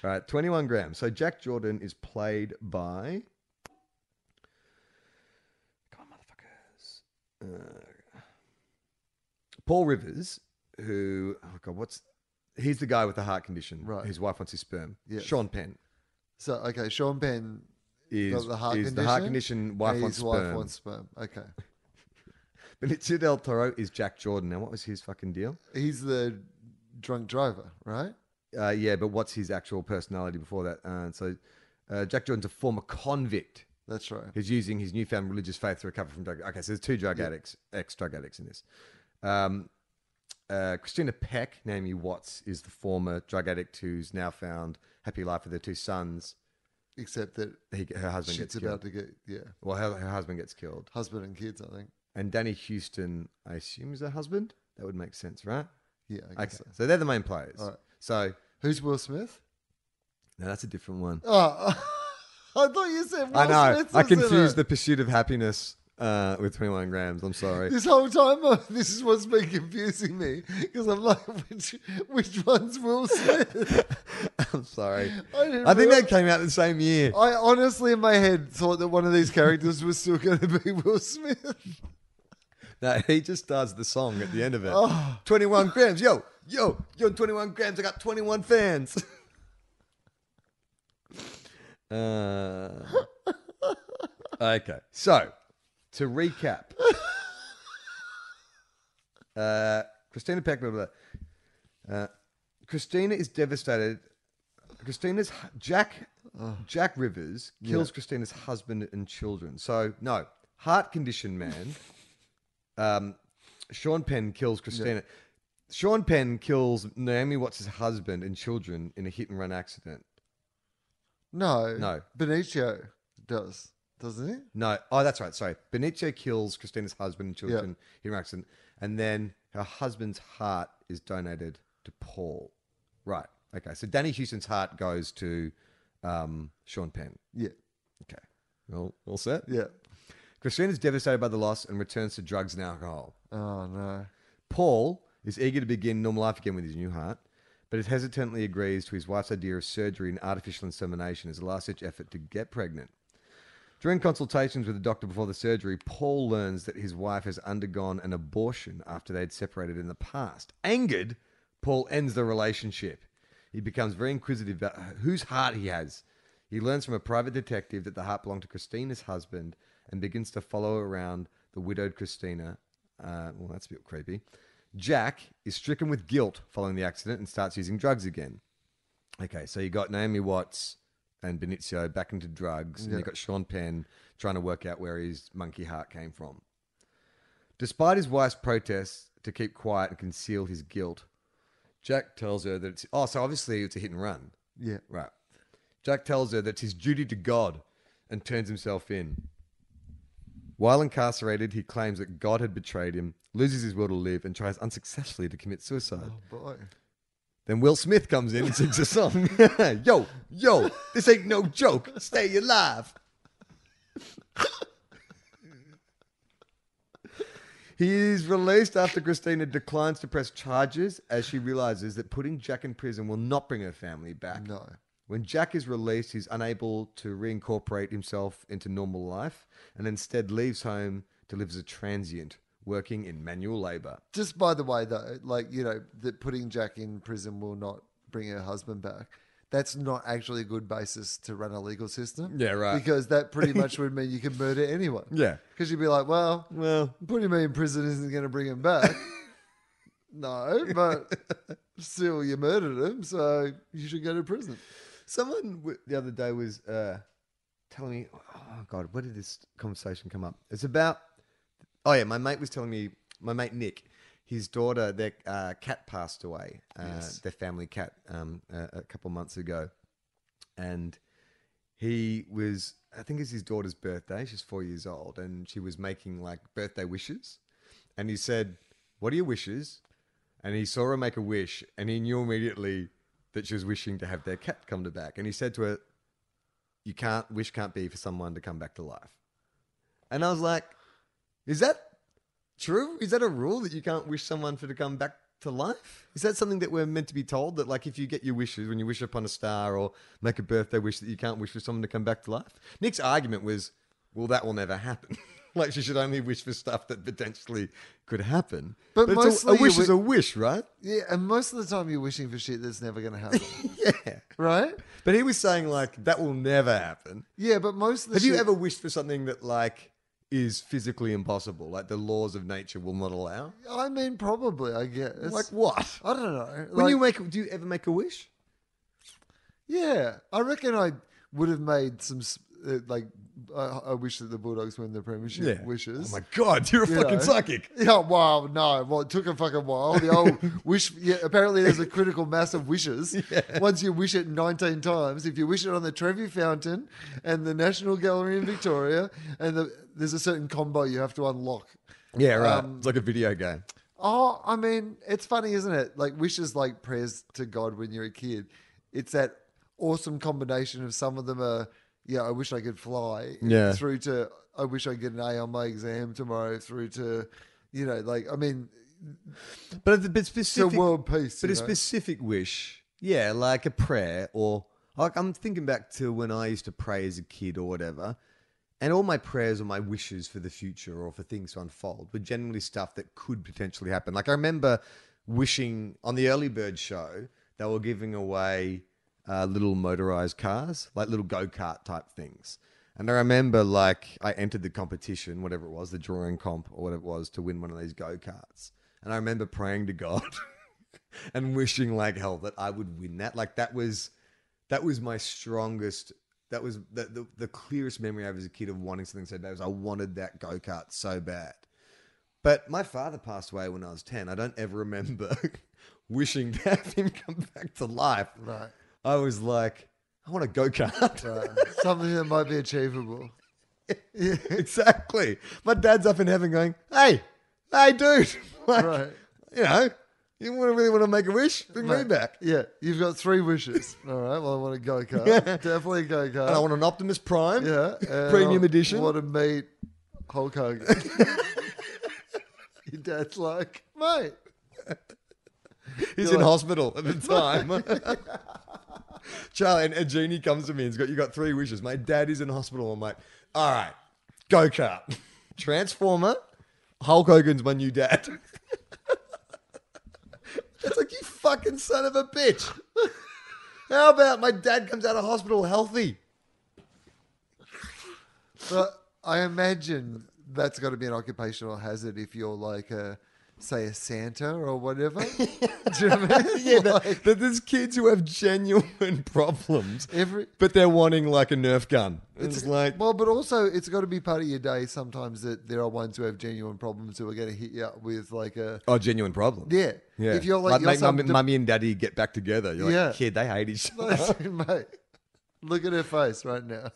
[SPEAKER 2] All right, 21 grams. So Jack Jordan is played by. Come on, motherfuckers. Uh, Paul Rivers, who, oh God, what's. He's the guy with the heart condition.
[SPEAKER 3] Right.
[SPEAKER 2] His wife wants his sperm.
[SPEAKER 3] Yes.
[SPEAKER 2] Sean Penn
[SPEAKER 3] So okay, Sean Penn
[SPEAKER 2] is,
[SPEAKER 3] the heart
[SPEAKER 2] is
[SPEAKER 3] condition.
[SPEAKER 2] the heart condition. Wife wants
[SPEAKER 3] his
[SPEAKER 2] sperm.
[SPEAKER 3] wife wants sperm. Okay, <laughs>
[SPEAKER 2] Benicio del Toro is Jack Jordan. Now, what was his fucking deal?
[SPEAKER 3] he's the drunk driver, right?
[SPEAKER 2] Uh, yeah, but what's his actual personality before that? Uh, so, uh, Jack Jordan's a former convict
[SPEAKER 3] That's right.
[SPEAKER 2] who's using his newfound religious faith to recover from drug. Okay, so there's two drug addicts, ex drug addicts in this. Um, uh, Christina Peck, Naomi Watts, is the former drug addict who's now found happy life with her two sons.
[SPEAKER 3] Except that
[SPEAKER 2] He, her husband
[SPEAKER 3] shit's
[SPEAKER 2] gets
[SPEAKER 3] about
[SPEAKER 2] killed.
[SPEAKER 3] to get yeah,
[SPEAKER 2] Well, her, her husband gets killed,
[SPEAKER 3] husband and kids. I think.
[SPEAKER 2] and Danny Huston, I assume, is her husband. That would make sense, right?
[SPEAKER 3] Yeah. I
[SPEAKER 2] Okay,
[SPEAKER 3] guess so.
[SPEAKER 2] so they're the main players.
[SPEAKER 3] All right.
[SPEAKER 2] So,
[SPEAKER 3] Who's Will Smith?
[SPEAKER 2] no, that's a different one.
[SPEAKER 3] Oh, <laughs> I thought you said Will Smith.
[SPEAKER 2] I know.
[SPEAKER 3] Smith
[SPEAKER 2] I
[SPEAKER 3] was in
[SPEAKER 2] confused
[SPEAKER 3] it.
[SPEAKER 2] the pursuit of happiness uh, with 21 grams. I'm sorry.
[SPEAKER 3] This whole time, uh, this is what's been confusing me because I'm like, which which one's Will Smith? <laughs>
[SPEAKER 2] I'm sorry.
[SPEAKER 3] I
[SPEAKER 2] I think that came out the same year.
[SPEAKER 3] I honestly, in my head, thought that one of these characters was still going to be <laughs> Will Smith.
[SPEAKER 2] No, he just does the song at the end of it.
[SPEAKER 3] Oh.
[SPEAKER 2] 21 grams. Yo, yo, yo, 21 grams. I got 21 fans. <laughs> uh, okay. So, to recap <laughs> uh, Christina Peck, blah, blah, blah. Uh, Christina is devastated. Christina's Jack Jack Rivers kills Christina's husband and children. So no heart condition man. um, Sean Penn kills Christina. Sean Penn kills Naomi Watts' husband and children in a hit and run accident.
[SPEAKER 3] No,
[SPEAKER 2] No.
[SPEAKER 3] Benicio does, doesn't he?
[SPEAKER 2] No, oh, that's right. Sorry, Benicio kills Christina's husband and children in a hit and accident, and then her husband's heart is donated to Paul. Right. Okay. So Danny Huston's heart goes to um, Sean Penn.
[SPEAKER 3] Yeah,
[SPEAKER 2] Okay. All, all set?
[SPEAKER 3] yeah.
[SPEAKER 2] Christina's devastated by the loss and returns to drugs and alcohol.
[SPEAKER 3] Oh no.
[SPEAKER 2] Paul is eager to begin normal life again with his new heart, but it hesitantly agrees to his wife's idea of surgery and artificial insemination as a last ditch effort to get pregnant. During consultations with the doctor before the surgery, Paul learns that his wife has undergone an abortion after they'd separated in the past. Angered, Paul ends the relationship. He becomes very inquisitive about whose heart he has. He learns from a private detective that the heart belonged to Christina's husband and begins to follow around the widowed Christina. Uh, well, that's a bit creepy. Jack is stricken with guilt following the accident and starts using drugs again. Okay, so you got Naomi Watts and Benicio back into drugs, and you've got Sean Penn trying to work out where his monkey heart came from. Despite his wife's protests to keep quiet and conceal his guilt, Jack tells her that it's oh, so obviously it's a hit and run,
[SPEAKER 3] Yeah.
[SPEAKER 2] right? Jack tells her that it's his duty to God and turns himself in. While incarcerated, he claims that God had betrayed him, loses his will to live, and tries unsuccessfully to commit suicide.
[SPEAKER 3] Oh Boy.
[SPEAKER 2] Then Will Smith comes in and sings a song. <laughs> yo, yo, this ain't no joke. Stay alive. <laughs> he is released after Christina declines to press charges as she realizes that putting Jack in prison will not bring her family back.
[SPEAKER 3] No.
[SPEAKER 2] When Jack is released, he's unable to reincorporate himself into normal life and instead leaves home to live as a transient, working in manual labor.
[SPEAKER 3] Just by the way, though, like, you know, that putting Jack in prison will not bring her husband back. That's not actually a good basis to run a legal system.
[SPEAKER 2] Yeah, right.
[SPEAKER 3] Because that pretty much <laughs> would mean you could murder anyone.
[SPEAKER 2] Yeah.
[SPEAKER 3] Because you'd be like, well,
[SPEAKER 2] Well,
[SPEAKER 3] putting me in prison isn't going to bring him back. <laughs> no, but still, you murdered him, so you should go to prison.
[SPEAKER 2] Someone w- the other day was uh, telling me, oh God, where did this conversation come up? It's about, oh yeah, my mate was telling me, my mate Nick, his daughter, their uh, cat passed away, uh,
[SPEAKER 3] Yes.
[SPEAKER 2] their family cat, um, a, a couple months ago. And he was, I think it's his daughter's birthday. She's four years old, and she was making like birthday wishes. And he said, What are your wishes? And he saw her make a wish, and he knew immediately that she was wishing to have their cat come to back. And he said to her, You can't, wish can't be for someone to come back to life. And I was like, Is that true? Is that a rule that you can't wish someone for to come back to life? Is that something that we're meant to be told that, like, if you get your wishes when you wish upon a star or make a birthday wish, that you can't wish for someone to come back to life? Nick's argument was, well, that will never happen. <laughs> like, she should only wish for stuff that potentially could happen.
[SPEAKER 3] But
[SPEAKER 2] a-
[SPEAKER 3] mostly
[SPEAKER 2] a,
[SPEAKER 3] you
[SPEAKER 2] wish
[SPEAKER 3] wi-
[SPEAKER 2] is a wish, right?
[SPEAKER 3] Yeah, and most of the time you're wishing for shit that's never going to happen, <laughs>
[SPEAKER 2] yeah.
[SPEAKER 3] right?
[SPEAKER 2] But he was saying like that will never happen.
[SPEAKER 3] Yeah, but most of the
[SPEAKER 2] Have you ever wished for something that like is physically impossible, like the laws of nature will not allow?
[SPEAKER 3] I mean, probably. I guess.
[SPEAKER 2] Like what?
[SPEAKER 3] I don't know.
[SPEAKER 2] When
[SPEAKER 3] Like,
[SPEAKER 2] you make, do you ever make a wish?
[SPEAKER 3] yeah, I reckon I would have made some s- uh, like. I, I wish that the Bulldogs win the premiership. Wishes.
[SPEAKER 2] Oh my god, you're a
[SPEAKER 3] You
[SPEAKER 2] fucking
[SPEAKER 3] know.
[SPEAKER 2] psychic.
[SPEAKER 3] Yeah, wow, no. Well, it took a fucking while. The old <laughs> wish, yeah, apparently there's a critical mass of wishes. <laughs> Once you wish it 19 times, if you wish it on the Trevi Fountain and the National Gallery in Victoria, and the, there's a certain combo you have to unlock.
[SPEAKER 2] Yeah, right.
[SPEAKER 3] Um,
[SPEAKER 2] it's like a video game.
[SPEAKER 3] Oh, I mean, it's funny, isn't it? Like wishes like prayers to God when you're a kid. It's that awesome combination of some of them are, yeah, I wish I could fly.
[SPEAKER 2] Yeah.
[SPEAKER 3] Through to, I wish I could get an A on my exam tomorrow. Through to, you know, like I mean,
[SPEAKER 2] But a bit specific.
[SPEAKER 3] world peace.
[SPEAKER 2] but a
[SPEAKER 3] know?
[SPEAKER 2] specific wish, yeah, like a prayer or like I'm thinking back to when I used to pray as a kid or whatever. And all my prayers or my wishes for the future or for things to unfold were generally stuff that could potentially happen. Like I remember wishing on the early bird show, they were giving away uh, little motorized cars, like little go kart type things. And I remember like I entered the competition, whatever it was, the drawing comp or whatever it was, to win one of these go karts. And I remember praying to God <laughs> and wishing like hell that I would win that. Like that was that was my strongest. That was the, the, the clearest memory I have as a kid of wanting something so bad. Was I wanted that go kart so bad. But my father passed away when I was ten. I don't ever remember <laughs> wishing to have him come back to life.
[SPEAKER 3] Right.
[SPEAKER 2] I was like, I want a go kart.
[SPEAKER 3] Right. Something that might be achievable. <laughs>
[SPEAKER 2] exactly. My dad's up in heaven going, "Hey, hey, dude, <laughs> like,
[SPEAKER 3] Right.
[SPEAKER 2] you know, you want to really want to make a wish? Bring me
[SPEAKER 3] Mate,
[SPEAKER 2] back."
[SPEAKER 3] Yeah, you've got three wishes. <laughs> All right. Well, I want a go kart.
[SPEAKER 2] Yeah.
[SPEAKER 3] Definitely a go kart.
[SPEAKER 2] And I want an Optimus Prime.
[SPEAKER 3] yeah. and
[SPEAKER 2] Premium
[SPEAKER 3] I
[SPEAKER 2] edition.
[SPEAKER 3] Want to meet Hulk Hogan? Your dad's like, mate.
[SPEAKER 2] He's in
[SPEAKER 3] like-
[SPEAKER 2] hospital at the time. Charlie and a genie comes to me and he's got you got three wishes. My dad is in hospital. I'm like, all right, go kart, <laughs> Transformer, Hulk Hogan's my new dad. <laughs> It's like you fucking son of a bitch. How about my dad comes out of hospital healthy?
[SPEAKER 3] But I imagine that's got to be an occupational hazard if you're like a, say, a Santa or whatever. <laughs> Do you know what I mean? <laughs>
[SPEAKER 2] Yeah, that,
[SPEAKER 3] Like,
[SPEAKER 2] that there's kids who have genuine <laughs> problems,
[SPEAKER 3] every.
[SPEAKER 2] but they're wanting like a Nerf gun. It's, like,
[SPEAKER 3] Well, but also it's got to be part of your day sometimes that there are ones who have genuine problems who are going to hit you up with like a
[SPEAKER 2] oh, genuine problem.
[SPEAKER 3] yeah.
[SPEAKER 2] Yeah.
[SPEAKER 3] If you're like, you're
[SPEAKER 2] make mummy,
[SPEAKER 3] de-
[SPEAKER 2] mummy and daddy get back together. You're
[SPEAKER 3] Yeah.
[SPEAKER 2] like, kid, they hate each other.
[SPEAKER 3] mate. Look at her face right now.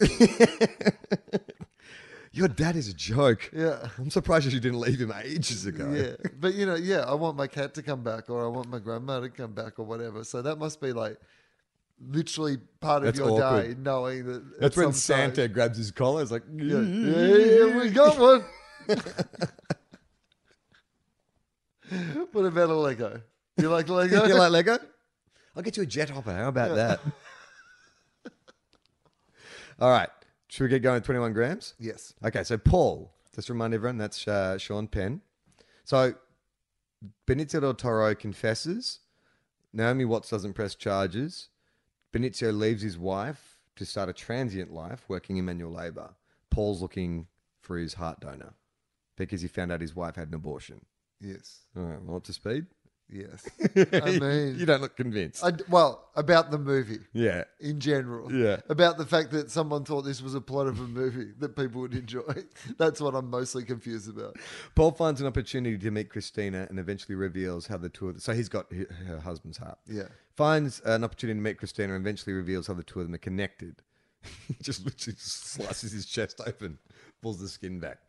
[SPEAKER 2] Your dad is a joke.
[SPEAKER 3] Yeah.
[SPEAKER 2] I'm surprised you didn't leave him ages ago.
[SPEAKER 3] Yeah, <laughs> but you know, yeah, I want my cat to come back, or I want my grandma to come back, or whatever. So that must be like literally part of
[SPEAKER 2] That's
[SPEAKER 3] your
[SPEAKER 2] awkward.
[SPEAKER 3] day, knowing that.
[SPEAKER 2] That's when Santa
[SPEAKER 3] stage-
[SPEAKER 2] grabs his collar. It's like,
[SPEAKER 3] Yeah, mm, mm, yeah, yeah, we mm. got one. <laughs> <laughs> what about a Lego? You like Lego?
[SPEAKER 2] you like Lego? I'll get you a jet hopper. How about that? All right. Should we get going with 21 grams?
[SPEAKER 3] yes.
[SPEAKER 2] Okay, so Paul, just to remind everyone, that's uh, Sean Penn. So Benicio del Toro confesses. Naomi Watts doesn't press charges. Benicio leaves his wife to start a transient life working in manual labor. Paul's looking for his heart donor because he found out his wife had an abortion.
[SPEAKER 3] Yes.
[SPEAKER 2] All right, well, up to speed?
[SPEAKER 3] Yes. <laughs> I mean,
[SPEAKER 2] you don't look convinced.
[SPEAKER 3] I well, about the movie
[SPEAKER 2] yeah.
[SPEAKER 3] in general.
[SPEAKER 2] Yeah.
[SPEAKER 3] About the fact that someone thought this was a plot of a movie <laughs> that people would enjoy. <laughs> That's what I'm mostly confused about.
[SPEAKER 2] Paul finds an opportunity to meet Christina and eventually reveals how the two of them, so he's got her, her husband's heart.
[SPEAKER 3] Yeah.
[SPEAKER 2] Finds an opportunity to meet Christina and eventually reveals how the two of them are connected. he just literally slices his chest open, pulls the skin back.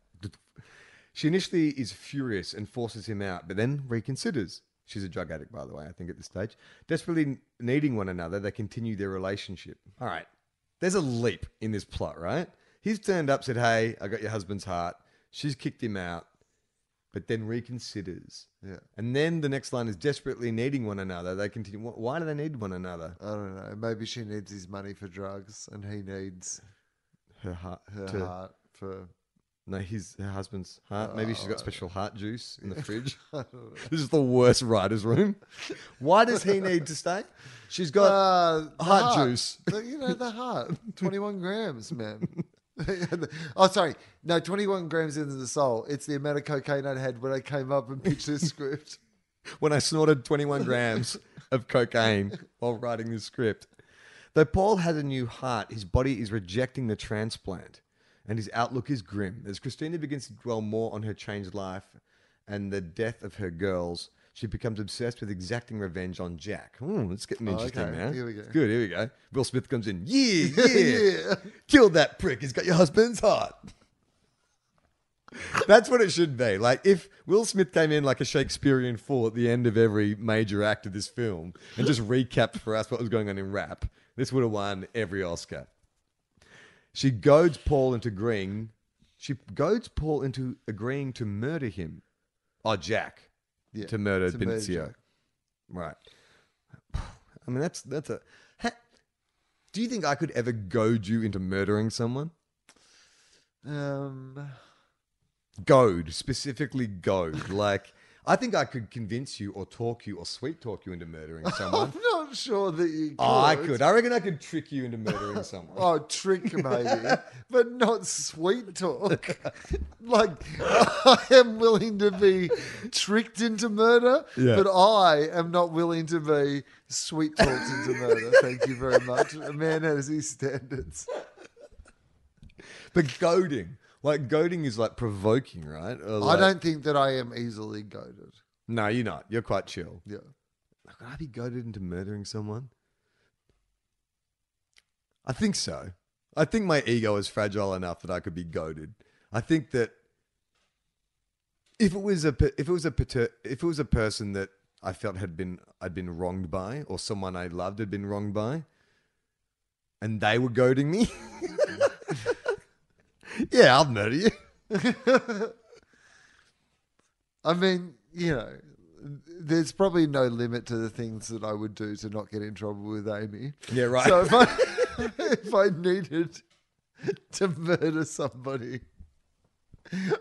[SPEAKER 2] She initially is furious and forces him out, but then reconsiders. She's a drug addict, by the way, I think, at this stage. Desperately needing one another, they continue their relationship. All right. There's a leap in this plot, right? He's turned up, said, Hey, I got your husband's heart. She's kicked him out, but then reconsiders.
[SPEAKER 3] Yeah.
[SPEAKER 2] And then the next line is desperately needing one another. They continue. Why do they need one another?
[SPEAKER 3] I don't know. Maybe she needs his money for drugs and he needs
[SPEAKER 2] Her heart.
[SPEAKER 3] her
[SPEAKER 2] to-
[SPEAKER 3] heart for.
[SPEAKER 2] No, his her husband's heart. Maybe
[SPEAKER 3] Oh,
[SPEAKER 2] she's got special heart juice in the fridge. <laughs> <laughs> this is the worst writer's room. Why does he need to stay? She's got
[SPEAKER 3] Uh, the
[SPEAKER 2] heart juice.
[SPEAKER 3] The- you know, the heart. 21 grams, man. <laughs> oh, sorry. No, 21 grams into the soul. It's the amount of cocaine I had when I came up and pitched this script.
[SPEAKER 2] when I snorted 21 grams of cocaine while writing this script. Though Paul has a new heart, his body is rejecting the transplant and his outlook is grim. As Christina begins to dwell more on her changed life and the death of her girls, she becomes obsessed with exacting revenge on Jack. Hmm, it's getting interesting
[SPEAKER 3] okay.
[SPEAKER 2] now.
[SPEAKER 3] Here we go.
[SPEAKER 2] Good, here we go. Will Smith comes in. Yeah, <laughs> yeah.
[SPEAKER 3] Yeah.
[SPEAKER 2] Kill that prick. He's got your husband's heart. <laughs> That's what it should be. Like if Will Smith came in like a Shakespearean fool at the end of every major act of this film and just recapped for us what was going on in rap, this would have won every Oscar. She goads Paul into agreeing. She goads Paul into agreeing to murder him. Oh, Jack.
[SPEAKER 3] Yeah,
[SPEAKER 2] to murder
[SPEAKER 3] to
[SPEAKER 2] Benicio.
[SPEAKER 3] Jack.
[SPEAKER 2] Right. <sighs> I mean, that's that's a. Ha, do you think I could ever goad you into murdering someone?
[SPEAKER 3] Um,
[SPEAKER 2] Goad, specifically goad. like, I think I could convince you or talk you or sweet talk you into murdering <laughs> someone.
[SPEAKER 3] I'm not sure that you could.
[SPEAKER 2] oh, I could. I reckon I could trick you into murdering <laughs> someone.
[SPEAKER 3] Oh, trick maybe, but not sweet talk. <laughs> like I am willing to be tricked into murder,
[SPEAKER 2] Yeah.
[SPEAKER 3] but I am not willing to be sweet talked into murder. Thank you very much. A man has his standards.
[SPEAKER 2] But goading. Like, goading is like provoking, right? Or
[SPEAKER 3] I
[SPEAKER 2] like-
[SPEAKER 3] don't think that I am easily goaded.
[SPEAKER 2] No, you're not. You're quite chill.
[SPEAKER 3] Yeah.
[SPEAKER 2] Could I be goaded into murdering someone? I think so. I think my ego is fragile enough that I could be goaded. I think that if it was a if it was a pater- if it was a person that I felt had been I'd been wronged by, or someone I loved had been wronged by, and they were goading me, <laughs> mm-hmm. <laughs> yeah, I'll murder you. <laughs>
[SPEAKER 3] I mean, you know, there's probably no limit to the things that I would do to not get in trouble with Amy.
[SPEAKER 2] Yeah, right.
[SPEAKER 3] So if I <laughs> if I needed to murder somebody,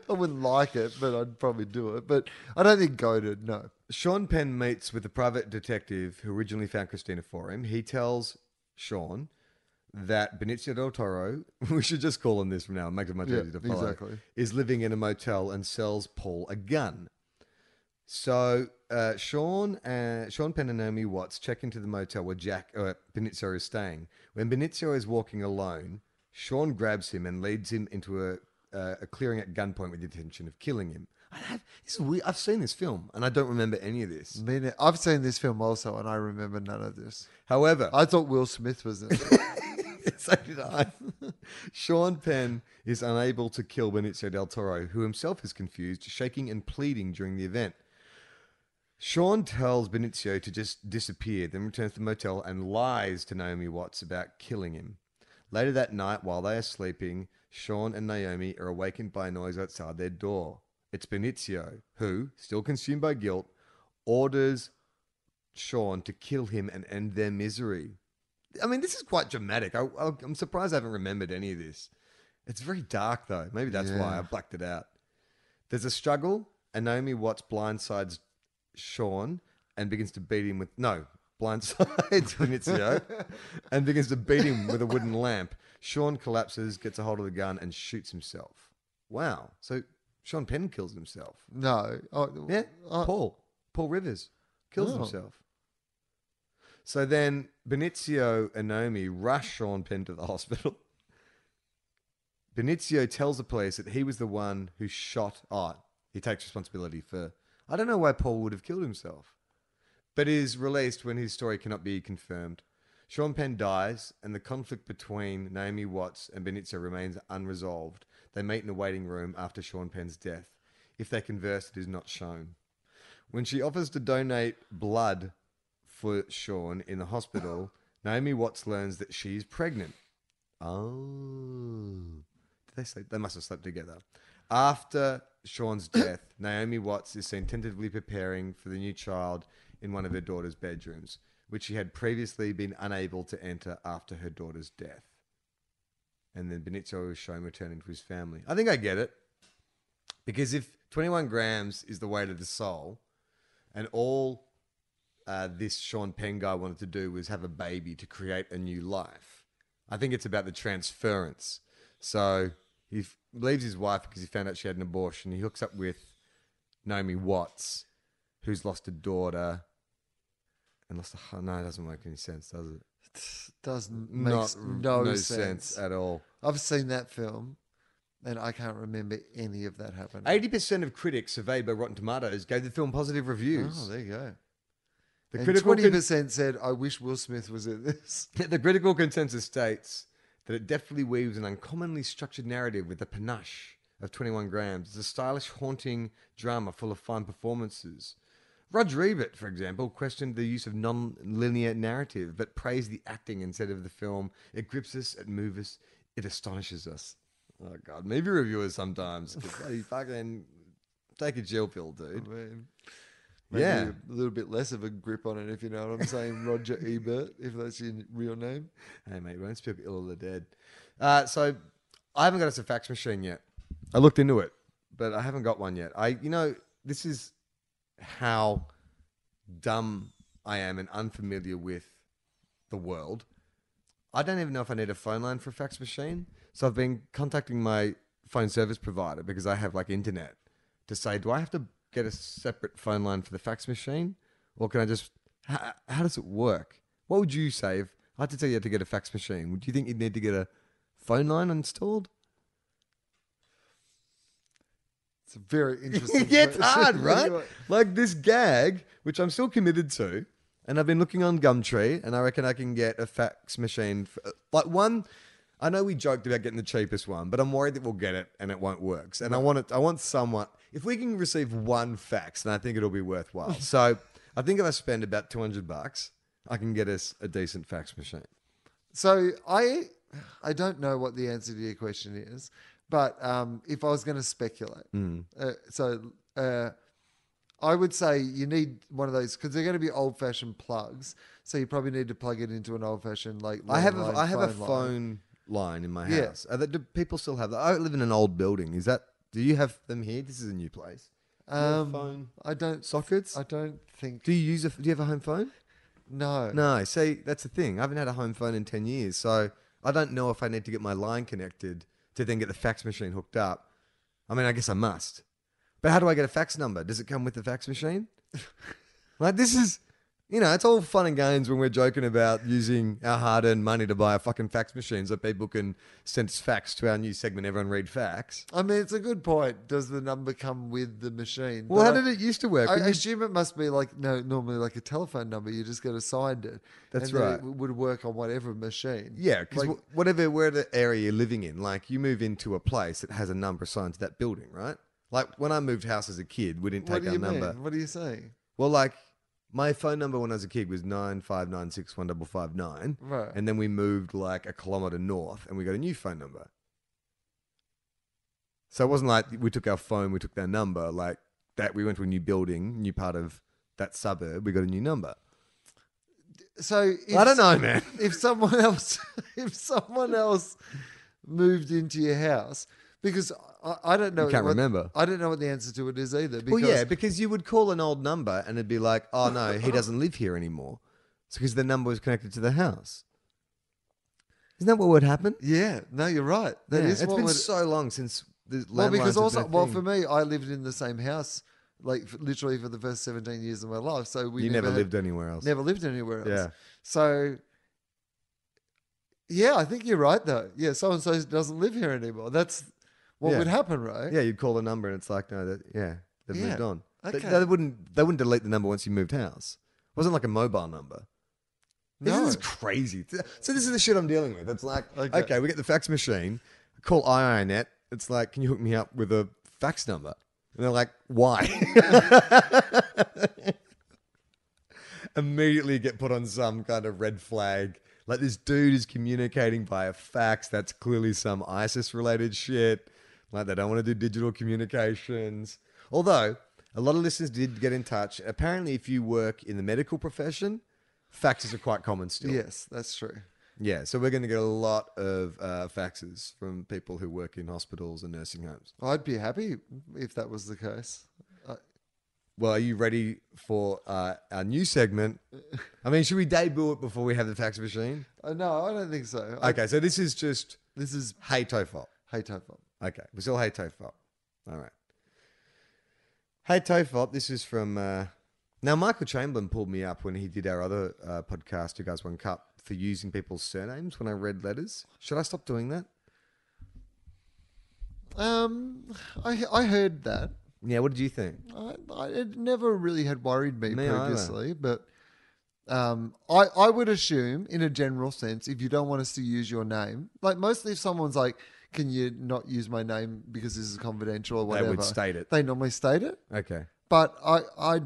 [SPEAKER 3] I wouldn't like it, but I'd probably do it. But I don't think goaded. No.
[SPEAKER 2] Sean Penn meets with the private detective who originally found Christina for him. He tells Sean that Benicio del Toro, <laughs> we should just call him this from now, it makes it much
[SPEAKER 3] Yeah,
[SPEAKER 2] easier to follow,
[SPEAKER 3] exactly.
[SPEAKER 2] is living in a motel and sells Paul a gun. So uh, Sean, uh, Sean Penn and Naomi Watts check into the motel where Jack uh, Benicio is staying. When Benicio is walking alone, Sean grabs him and leads him into a, uh, a clearing at gunpoint with the intention of killing him. I have, this is weird. I've seen this film and I don't remember any of this.
[SPEAKER 3] I mean, I've seen this film also, and I remember none of this.
[SPEAKER 2] However,
[SPEAKER 3] I thought Will Smith was in it. <laughs>
[SPEAKER 2] so did I. <laughs> Sean Penn is unable to kill Benicio del Toro, who himself is confused, shaking and pleading during the event. Sean tells Benicio to just disappear, then returns to the motel and lies to Naomi Watts about killing him. Later that night, while they are sleeping, Sean and Naomi are awakened by a noise outside their door. It's Benicio, who, still consumed by guilt, orders Sean to kill him and end their misery. I mean, this is quite dramatic. I, I'm surprised I haven't remembered any of this. It's very dark, though. Maybe that's why I
[SPEAKER 3] Yeah.
[SPEAKER 2] blacked it out. There's a struggle, and Naomi Watts blindsides Sean and begins to beat him with no blindsides <laughs> <laughs> and begins to beat him with a wooden lamp. Sean collapses, gets a hold of the gun, and shoots himself. Wow! So Sean Penn kills himself.
[SPEAKER 3] No. Oh,
[SPEAKER 2] Yeah, Paul. Paul Rivers kills
[SPEAKER 3] Oh.
[SPEAKER 2] himself. So then Benicio and Naomi rush Sean Penn to the <laughs> hospital. Benicio tells the police that he was the one who shot. Oh, he takes responsibility for. I don't know why Paul would have killed himself, but is released when his story cannot be confirmed. Sean Penn dies, and the conflict between Naomi Watts and Benicio remains unresolved. They meet in a waiting room after Sean Penn's death. If they converse, it is not shown. When she offers to donate blood for Sean in the hospital, <laughs> Naomi Watts learns that she's pregnant. Oh. Did they sleep? They must have slept together. After Sean's <coughs> death, Naomi Watts is seen tentatively preparing for the new child in one of her daughter's bedrooms, which she had previously been unable to enter after her daughter's death. And then Benicio is shown returning to his family. I think I get it. Because if 21 grams is the weight of the soul, and all uh, this Sean Penn guy wanted to do was have a baby to create a new life, I think it's about the transference. So he f- leaves his wife because he found out she had an abortion. He hooks up with Naomi Watts, who's lost a daughter. And lost a no, it doesn't make any sense, does it?
[SPEAKER 3] doesn't
[SPEAKER 2] Not
[SPEAKER 3] makes no,
[SPEAKER 2] no
[SPEAKER 3] sense.
[SPEAKER 2] at all.
[SPEAKER 3] I've seen that film, and I can't remember any of that happening.
[SPEAKER 2] Eighty percent of critics surveyed by Rotten Tomatoes gave the film positive reviews.
[SPEAKER 3] Oh, there you go.
[SPEAKER 2] The
[SPEAKER 3] and
[SPEAKER 2] critical
[SPEAKER 3] twenty
[SPEAKER 2] con-
[SPEAKER 3] said, "I wish Will Smith was in this." <laughs>
[SPEAKER 2] The critical consensus states that it deftly weaves an uncommonly structured narrative with the panache of 21 grams. It's a stylish, haunting drama full of fine performances. Roger Ebert, for example, questioned the use of non-linear narrative, but praised the acting instead of the film. It grips us, it moves us, it astonishes us. Oh God, movie reviewers sometimes <laughs> fucking take a chill pill, dude.
[SPEAKER 3] Maybe
[SPEAKER 2] Yeah.
[SPEAKER 3] a little bit less of a grip on it, if you know what I'm saying. <laughs> Roger Ebert, if that's your real name.
[SPEAKER 2] Hey, mate, won't speak ill of the dead. Uh, so I haven't got us a fax machine yet. I looked into it, but I haven't got one yet. I, you know, this is how dumb I am and unfamiliar with the world. I don't even know if I need a phone line for a fax machine. So I've been contacting my phone service provider because I have like internet to say, do I have to get a separate phone line for the fax machine? Or can I just, how, how does it work? What would you say if I had to tell you to get a fax machine? Would you think you'd need to get a phone line installed?
[SPEAKER 3] It's a very <laughs> interesting.
[SPEAKER 2] yeah, it's
[SPEAKER 3] question.
[SPEAKER 2] hard, right? <laughs> Like this gag, which I'm still committed to, and I've been looking on Gumtree, and I reckon I can get a fax machine. For, uh, like one, I know we joked about getting the cheapest one, but I'm worried that we'll get it and it won't work. And I want it. I want someone. If we can receive one fax, then I think it'll be worthwhile. <laughs> so I think if I spend about 200 bucks, I can get us a decent fax machine.
[SPEAKER 3] So I, I don't know what the answer to your question is, but um, if I was going to speculate, uh, so uh, I would say you need one of those because they're going to be old-fashioned plugs. So you probably need to plug it into an old-fashioned like.
[SPEAKER 2] I have a, I have a phone line in my
[SPEAKER 3] Yeah.
[SPEAKER 2] house. Are that, do people still have that? I live in an old building. Is that? Do you have them here? This is a new place. Do you have
[SPEAKER 3] Um,
[SPEAKER 2] phone
[SPEAKER 3] I don't.
[SPEAKER 2] sockets.
[SPEAKER 3] I don't think.
[SPEAKER 2] do you use a? Do you have a home phone?
[SPEAKER 3] No.
[SPEAKER 2] No. See, that's the thing. I haven't had a home phone in ten years, so I don't know if I need to get my line connected to then get the fax machine hooked up. I mean, I guess I must. But how do I get a fax number? Does it come with the fax machine? <laughs> like this is you know, it's all fun and games when we're joking about using our hard-earned money to buy a fucking fax machine so people can send us facts to our new segment. Everyone read facts.
[SPEAKER 3] I mean, it's a good point. Does the number come with the machine?
[SPEAKER 2] Well, how
[SPEAKER 3] But
[SPEAKER 2] did it used to work?
[SPEAKER 3] I,
[SPEAKER 2] When you-
[SPEAKER 3] assume it must be like no, normally like a telephone number. You just get assigned it.
[SPEAKER 2] That's
[SPEAKER 3] and then
[SPEAKER 2] right.
[SPEAKER 3] It would work on whatever machine.
[SPEAKER 2] Yeah, because
[SPEAKER 3] Like-
[SPEAKER 2] whatever where the area you're living in, like you move into a place that has a number assigned to that building, right? Like when I moved house as a kid, we didn't
[SPEAKER 3] what
[SPEAKER 2] take
[SPEAKER 3] do
[SPEAKER 2] our
[SPEAKER 3] you
[SPEAKER 2] number.
[SPEAKER 3] mean? What are you saying?
[SPEAKER 2] Well, like my phone number when I was a kid was nine five nine six one double five nine,
[SPEAKER 3] Right.
[SPEAKER 2] and then we moved like a kilometer north, and we got a new phone number. So it wasn't like we took our phone, we took their number. Like that, we went to a new building, new part of that suburb. We got a new number.
[SPEAKER 3] So if,
[SPEAKER 2] I don't know, man. <laughs>
[SPEAKER 3] if someone else, <laughs> if someone else moved into your house, because I, I don't know.
[SPEAKER 2] You can't
[SPEAKER 3] what-
[SPEAKER 2] remember.
[SPEAKER 3] I don't know what the answer to it is either. Because
[SPEAKER 2] Well, yeah, because you would call an old number and it'd be like, oh no, he <laughs> doesn't live here anymore. It's because the number was connected to the house. Isn't that what would happen?
[SPEAKER 3] yeah, no, you're right. That is
[SPEAKER 2] It's been
[SPEAKER 3] would.
[SPEAKER 2] so long since the
[SPEAKER 3] well, because also, well,
[SPEAKER 2] thing.
[SPEAKER 3] for me, I lived in the same house, like f- literally for the first 17 years of my life. So we
[SPEAKER 2] you never,
[SPEAKER 3] had-
[SPEAKER 2] lived anywhere else.
[SPEAKER 3] Never lived anywhere else.
[SPEAKER 2] Yeah.
[SPEAKER 3] So, yeah, I think you're right though. Yeah, so and so doesn't live here anymore. That's what
[SPEAKER 2] Yeah.
[SPEAKER 3] would happen, right?
[SPEAKER 2] Yeah, you'd call the number and it's like, no, that yeah, they've
[SPEAKER 3] Yeah.
[SPEAKER 2] moved on. They-
[SPEAKER 3] Okay.
[SPEAKER 2] They, wouldn't they wouldn't delete the number once you moved house. It wasn't like a mobile number. This is crazy. So this is the shit I'm dealing with. It's like,
[SPEAKER 3] Okay.
[SPEAKER 2] okay, we get the fax machine, call IINet. It's like, can you hook me up with a fax number? And they're like, why? <laughs> Immediately get put on some kind of red flag. Like this dude is communicating via fax. That's clearly some ISIS related shit. Like they don't want to do digital communications. Although a lot of listeners did get in touch. Apparently, if you work in the medical profession, faxes are quite common still.
[SPEAKER 3] Yes, that's true.
[SPEAKER 2] Yeah, so we're going to get a lot of uh, faxes from people who work in hospitals and nursing homes.
[SPEAKER 3] I'd be happy if that was the case.
[SPEAKER 2] Well, are you ready for uh, our new segment? <laughs> I mean, should we debut it before we have the fax machine?
[SPEAKER 3] uh, no, I don't think so. I-
[SPEAKER 2] Okay, so this is just
[SPEAKER 3] this is
[SPEAKER 2] Hey Tofop.
[SPEAKER 3] hey Tofop.
[SPEAKER 2] Okay, we're still Hey Tofop. All right. Hey Tofop, this is from. Uh, now, Michael Chamberlain pulled me up when he did our other uh, podcast, Two Guys One Cup, for using people's surnames when I read letters. Should I stop doing that?
[SPEAKER 3] Um, I I heard that.
[SPEAKER 2] Yeah, what did you think?
[SPEAKER 3] I, I, it never really had worried me,
[SPEAKER 2] Me
[SPEAKER 3] previously, but um, I I would assume, in a general sense, if you don't want us to use your name, like mostly if someone's like, "Can you not use my name because this is confidential or whatever?
[SPEAKER 2] They would state it.
[SPEAKER 3] They normally state it,
[SPEAKER 2] Okay.
[SPEAKER 3] but I I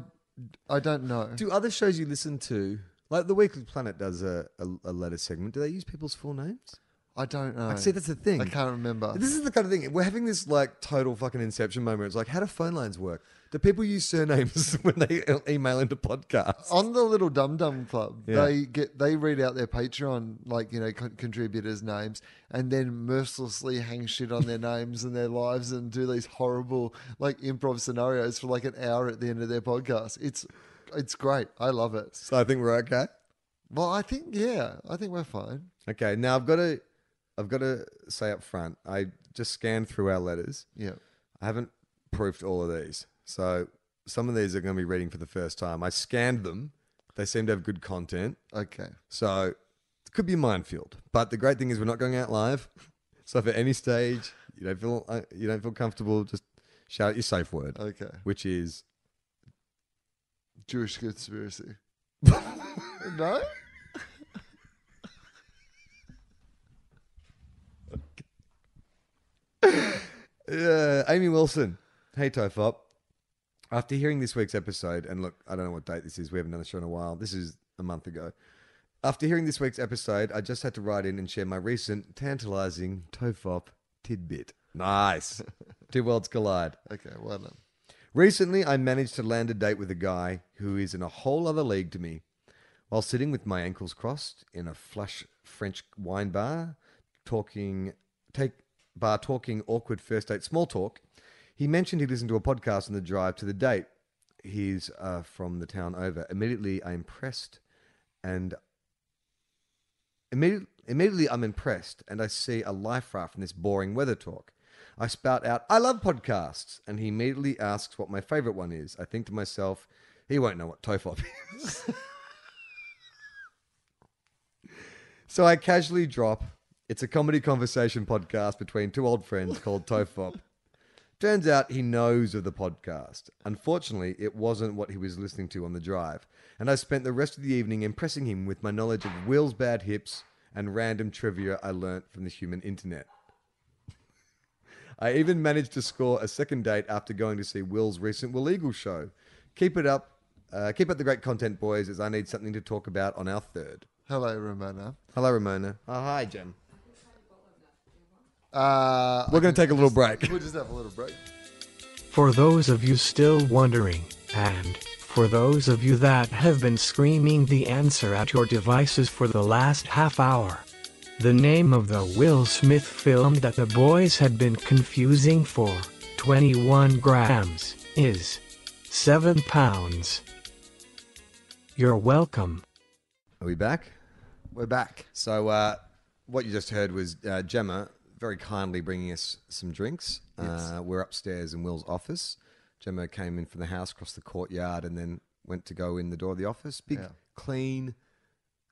[SPEAKER 3] I don't know.
[SPEAKER 2] Do other shows you listen to, like the Weekly Planet does a, a, a letter segment, do they use people's full names?
[SPEAKER 3] I don't know.
[SPEAKER 2] Like, see, that's the thing.
[SPEAKER 3] I can't remember.
[SPEAKER 2] This is the kind of thing. We're having this like total fucking inception moment. It's like, how do phone lines work? Do people use surnames <laughs> when they email into podcasts?
[SPEAKER 3] on the little Dum Dum Club,
[SPEAKER 2] Yeah.
[SPEAKER 3] they get they read out their Patreon like you know con- contributors' names, and then mercilessly hang shit on their <laughs> names and their lives, and do these horrible like improv scenarios for like an hour at the end of their podcast. It's it's great. I love it.
[SPEAKER 2] So I think we're okay.
[SPEAKER 3] Well, I think yeah, I think we're fine.
[SPEAKER 2] Okay, now I've got to, I've got to say up front, I just scanned through our letters.
[SPEAKER 3] Yeah.
[SPEAKER 2] I haven't proofed all of these, so some of these are going to be reading for the first time. I scanned them; they seem to have good content.
[SPEAKER 3] Okay.
[SPEAKER 2] So it could be a minefield. But the great thing is we're not going out live. <laughs> So if at any stage you don't feel uh, you don't feel comfortable, just shout out your safe word,
[SPEAKER 3] Okay.
[SPEAKER 2] which is
[SPEAKER 3] Jewish conspiracy. <laughs> no. <laughs>
[SPEAKER 2] uh, Amy Wilson. Hey Tofop. After hearing this week's episode, and look, I don't know what date this is. We haven't done a show in a while. This is a month ago. After hearing this week's episode, I just had to write in and share my recent tantalizing Tofop tidbit. Nice. <laughs> Two worlds collide.
[SPEAKER 3] Okay. Well done.
[SPEAKER 2] Recently, I managed to land a date with a guy who is in a whole other league to me. While sitting with my ankles crossed in a flush French wine bar, talking, take bar talking awkward first date small talk, he mentioned he listened to a podcast on the drive to the date. He's uh, from the town over. Immediately, I impressed, and immediately, immediately I'm impressed, and I see a life raft this boring weather talk. I spout out, "I love podcasts," and he immediately asks what my favorite one is. I think to myself, he won't know what tofop is. <laughs> so I casually drop, "It's a comedy conversation podcast between two old friends called tofop." Turns out he knows of the podcast. Unfortunately, it wasn't what he was listening to on the drive, and I spent the rest of the evening impressing him with my knowledge of Wil's bad hips and random trivia I learnt from the human internet. I even managed to score a second date after going to see Wil's recent Wilegal show. Keep it up. Uh, keep up the great content, boys, as I need something to talk about on our third.
[SPEAKER 3] Hello, Ramona.
[SPEAKER 2] Hello, Ramona. Oh, hi, Jem.
[SPEAKER 3] Uh,
[SPEAKER 2] We're going to take a little break.
[SPEAKER 3] we'll just have a little break.
[SPEAKER 4] For those of you still wondering, and for those of you that have been screaming the answer at your devices for the last half hour, the name of the Will Smith film that the boys had been confusing for 21 grams is 7 pounds. You're welcome.
[SPEAKER 2] Are we back?
[SPEAKER 3] We're back.
[SPEAKER 2] So, uh, what you just heard was uh, Gemma very kindly bringing us some drinks. Uh, we're upstairs in Wil's office. Gemma came in from the house, across the courtyard, and then went to go in the door of the office. Big,
[SPEAKER 3] Yeah.
[SPEAKER 2] clean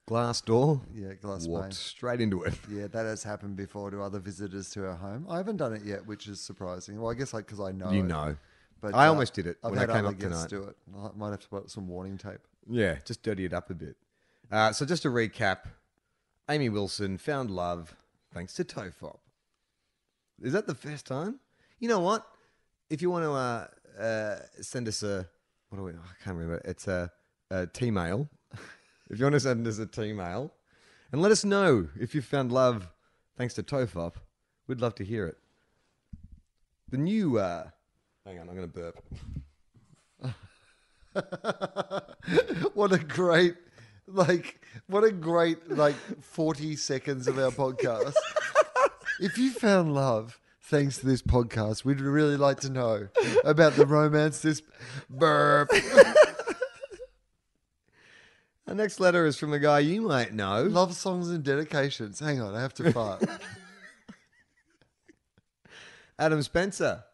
[SPEAKER 2] glass door.
[SPEAKER 3] Yeah, glass
[SPEAKER 2] Walked
[SPEAKER 3] pane.
[SPEAKER 2] straight into it. <laughs>
[SPEAKER 3] Yeah, that has happened before to other visitors to our home. I haven't done it yet, which is surprising. Well, I guess like because I know
[SPEAKER 2] You know.
[SPEAKER 3] But
[SPEAKER 2] I
[SPEAKER 3] uh,
[SPEAKER 2] almost did it
[SPEAKER 3] I've
[SPEAKER 2] when I came up tonight.
[SPEAKER 3] Do it. I might have to put some warning tape.
[SPEAKER 2] Yeah, just dirty it up a bit. Uh, so just to recap, Amy Wilson found love thanks to Tofop. Is that the first time? You know what? If you want to uh, uh, send us a what do we? I can't remember. It's a, a T mail. <laughs> if you want to send us a T mail, and let us know if you found love thanks to Tofop, we'd love to hear it. The new. Uh, hang on, I'm going to burp. <laughs>
[SPEAKER 3] what a great, like, what a great, like, 40 seconds of our podcast. If you found love thanks to this podcast, we'd really like to know about the romance this burp. <laughs>
[SPEAKER 2] Our next letter is from a guy you might know.
[SPEAKER 3] Love songs and dedications. Hang on, I have to fart. <laughs>
[SPEAKER 2] Adam Spencer.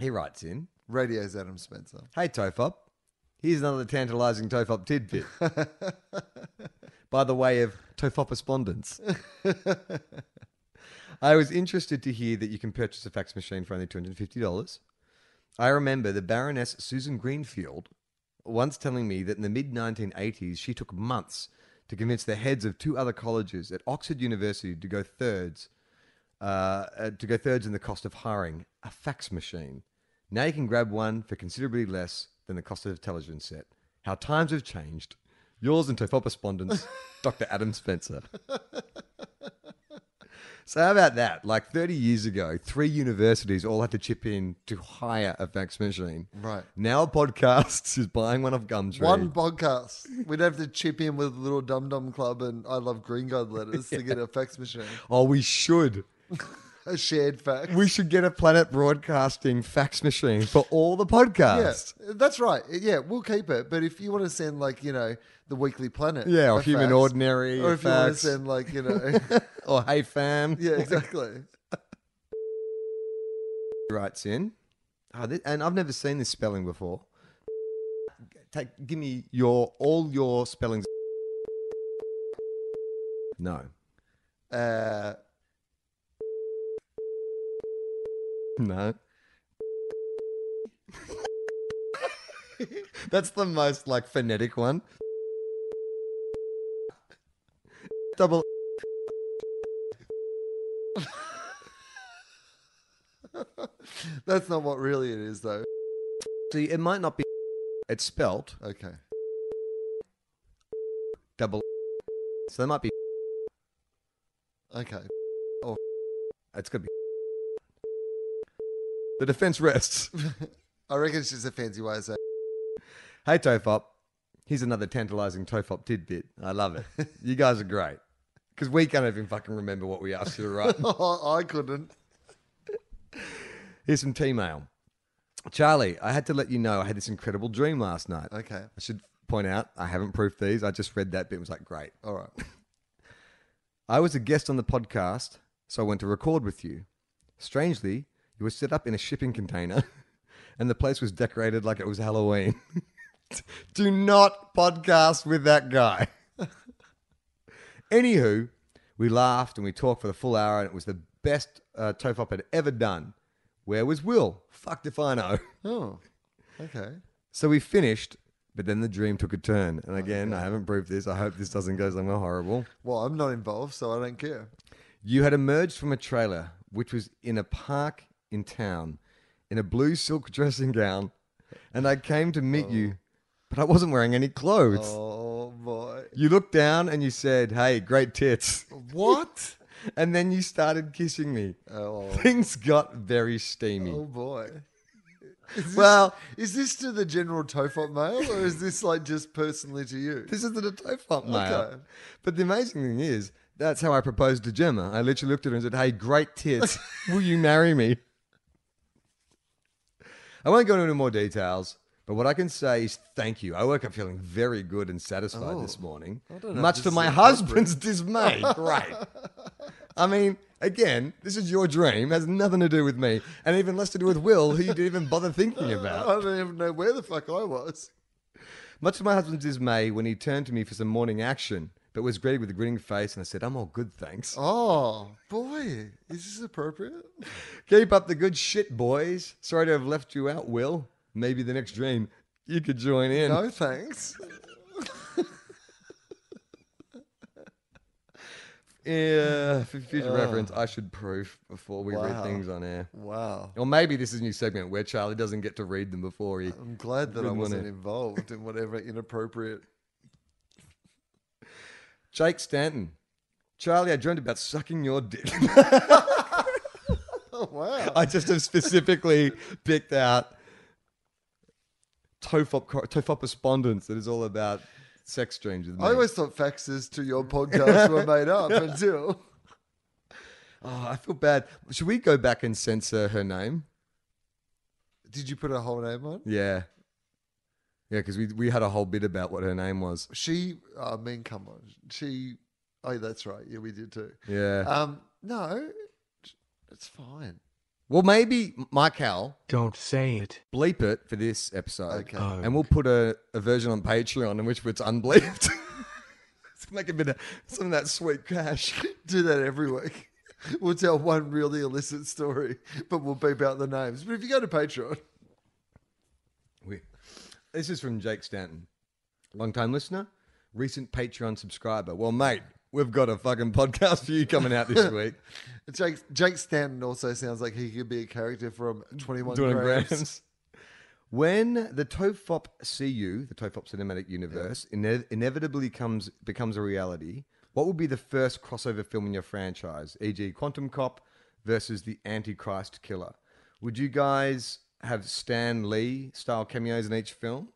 [SPEAKER 2] He writes in
[SPEAKER 3] Radio's Adam Spencer.
[SPEAKER 2] Hey, Tofop. Here's another tantalizing Tofop tidbit. <laughs> By the way of Tofop respondents. <laughs> I was interested to hear that you can purchase a fax machine for only $250. I remember the Baroness Susan Greenfield once telling me that in the mid 1980s she took months to convince the heads of two other colleges at Oxford University to go thirds uh, uh, to go thirds in the cost of hiring a fax machine. Now you can grab one for considerably less than the cost of television set. How times have changed. Yours and Tofop respondents, <laughs> Dr. Adam Spencer. so how about that? Like 30 years ago, three universities all had to chip in to hire a fax machine.
[SPEAKER 3] Right.
[SPEAKER 2] Now podcasts is buying one of Gumtree.
[SPEAKER 3] One podcast. We'd have to chip in with Little Dum Dum Club and I Love Green Guide letters to get <laughs> a fax machine.
[SPEAKER 2] Oh, we should.
[SPEAKER 3] A shared fax.
[SPEAKER 2] We should get a Planet Broadcasting fax machine for all the
[SPEAKER 3] yeah,
[SPEAKER 2] podcasts.
[SPEAKER 3] that's right. Yeah, we'll keep it. But if you want to send like you know the Weekly Planet,
[SPEAKER 2] Yeah, or Human
[SPEAKER 3] fax,
[SPEAKER 2] Ordinary,
[SPEAKER 3] or if you want to send like you know, <laughs>
[SPEAKER 2] or Hey Fam.
[SPEAKER 3] yeah, exactly. <laughs>
[SPEAKER 2] writes in, oh, thi- and I've never seen this spelling before. Take, give me your all your spellings. <laughs> No,
[SPEAKER 3] Uh,
[SPEAKER 2] no. <laughs> That's the most like phonetic one. Double. <laughs>
[SPEAKER 3] that's not what really it is, though.
[SPEAKER 2] See, it might not be. It's spelt
[SPEAKER 3] Okay.
[SPEAKER 2] double. So there might be.
[SPEAKER 3] Okay.
[SPEAKER 2] Or it's gonna be. The defense rests. <laughs>
[SPEAKER 3] I reckon it's just a fancy way of saying.
[SPEAKER 2] Hey, Tofop. Here's another tantalizing Tofop tidbit. I love it. You guys are great. Because we can't even fucking remember what we asked you to write. <laughs>
[SPEAKER 3] I couldn't.
[SPEAKER 2] Here's some T-mail. Charlie, I had to let you know I had this incredible dream last night.
[SPEAKER 3] Okay.
[SPEAKER 2] I should point out, I haven't proofed these. I just read that bit and was like, great.
[SPEAKER 3] All right. <laughs>
[SPEAKER 2] I was a guest on the podcast, so I went to record with you. Strangely, you were set up in a shipping container, <laughs> and the place was decorated like it was Halloween. <laughs> Do not podcast with that guy. <laughs> Anywho, we laughed and we talked for the full hour, and it was the best uh, Tofop had ever done. Where was Wil? Fucked if I know.
[SPEAKER 3] Oh, okay.
[SPEAKER 2] So we finished, but then the dream took a turn. And again, I haven't proved this. I hope this doesn't go somewhere horrible.
[SPEAKER 3] Well, I'm not involved, so I don't care.
[SPEAKER 2] You had emerged from a trailer, which was in a park in town, in a blue silk dressing gown, and I came to meet you, but I wasn't wearing any clothes.
[SPEAKER 3] Oh boy.
[SPEAKER 2] You looked down and you said, Hey, great tits.
[SPEAKER 3] What? <laughs>
[SPEAKER 2] And then you started kissing me.
[SPEAKER 3] Oh,
[SPEAKER 2] Things got very steamy.
[SPEAKER 3] oh boy. Is this,
[SPEAKER 2] Well-
[SPEAKER 3] is this to the general Tofop mail, or is this like just personally to you?
[SPEAKER 2] This isn't a Tofop mail.
[SPEAKER 3] Okay.
[SPEAKER 2] But the amazing thing is, that's how I proposed to Gemma. I literally looked at her and said, Hey, great tits. <laughs> Will you marry me? I won't go into any more details, but what I can say is thank you. I woke up feeling very good and satisfied this oh, morning,
[SPEAKER 3] don't know
[SPEAKER 2] much
[SPEAKER 3] this
[SPEAKER 2] to my husband's <laughs> dismay. <laughs> Great. I mean, again, this is your dream, has nothing to do with me, and even less to do with Wil, who you didn't even bother thinking <laughs> about.
[SPEAKER 3] I don't even know where the fuck I was.
[SPEAKER 2] Much to my husband's dismay when he turned to me for some morning action, but was greeted with a grinning face, and I said, I'm all good, thanks.
[SPEAKER 3] Oh boy, is this appropriate?
[SPEAKER 2] Keep up the good shit, boys. Sorry to have left you out, Wil. Maybe the next dream you could join in.
[SPEAKER 3] No thanks. <laughs>
[SPEAKER 2] Yeah, for future reference, I should proof before we read
[SPEAKER 3] Wow.
[SPEAKER 2] things on air.
[SPEAKER 3] Wow.
[SPEAKER 2] Or maybe this is a new segment where Charlie doesn't get to read them before he.
[SPEAKER 3] I'm glad that I wasn't involved in whatever inappropriate.
[SPEAKER 2] Jake Stanton. Charlie, I dreamed about sucking your dick. <laughs>
[SPEAKER 3] Oh wow.
[SPEAKER 2] I just have specifically picked out Tofop, Tofop respondents that is all about sex dreams with me.
[SPEAKER 3] I always thought faxes to your podcast were made up <laughs> until.
[SPEAKER 2] oh, I feel bad. Should we go back and censor her name?
[SPEAKER 3] Did you put her whole name on?
[SPEAKER 2] Yeah. Yeah, because we, we had a whole bit about what her name was.
[SPEAKER 3] She, I mean, come on. She, oh, that's right. Yeah, we did too.
[SPEAKER 2] Yeah.
[SPEAKER 3] Um, no, it's fine.
[SPEAKER 2] well, maybe, Michael,
[SPEAKER 4] Don't say it.
[SPEAKER 2] bleep it for this episode.
[SPEAKER 3] Okay.
[SPEAKER 4] Oh.
[SPEAKER 2] And we'll put a, a version on Patreon in which it's unbleeped. <laughs> Let's make a bit of some of that sweet cash. <laughs>
[SPEAKER 3] Do that every week. We'll tell one really illicit story, but we'll beep out the names. But if you go to Patreon,
[SPEAKER 2] We- This is from Jake Stanton, long time listener, recent Patreon subscriber. Well, mate, we've got a fucking podcast for you coming out this <laughs> week.
[SPEAKER 3] Jake, Jake Stanton also sounds like he could be a character from 21
[SPEAKER 2] Doing
[SPEAKER 3] grams.
[SPEAKER 2] grams. When the Tofop CU, the Tofop Cinematic Universe, ine- inevitably comes becomes a reality, what would be the first crossover film in your franchise, e.g., Quantum Cop versus the Antichrist Killer? Would you guys have Stan Lee style cameos in each film?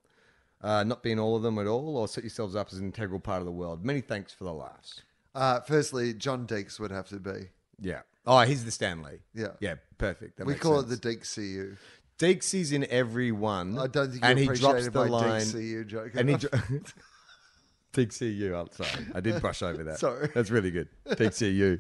[SPEAKER 2] Uh, not being all of them at all, or set yourselves up as an integral part of the world? Many thanks for the laughs.
[SPEAKER 3] Uh, firstly, John Deeks would have to be.
[SPEAKER 2] Yeah. Oh, he's the Stan Lee.
[SPEAKER 3] Yeah.
[SPEAKER 2] Yeah, perfect. That
[SPEAKER 3] we
[SPEAKER 2] makes
[SPEAKER 3] call
[SPEAKER 2] sense.
[SPEAKER 3] it the Deeks CU.
[SPEAKER 2] Deeksy's in every one.
[SPEAKER 3] I don't think
[SPEAKER 2] and he drops the line.
[SPEAKER 3] Deeks CU joke.
[SPEAKER 2] And he
[SPEAKER 3] enough.
[SPEAKER 2] dro- <laughs> <laughs> Deek CU. I'm sorry, I did brush over that.
[SPEAKER 3] Sorry.
[SPEAKER 2] that's really good. Deek CU.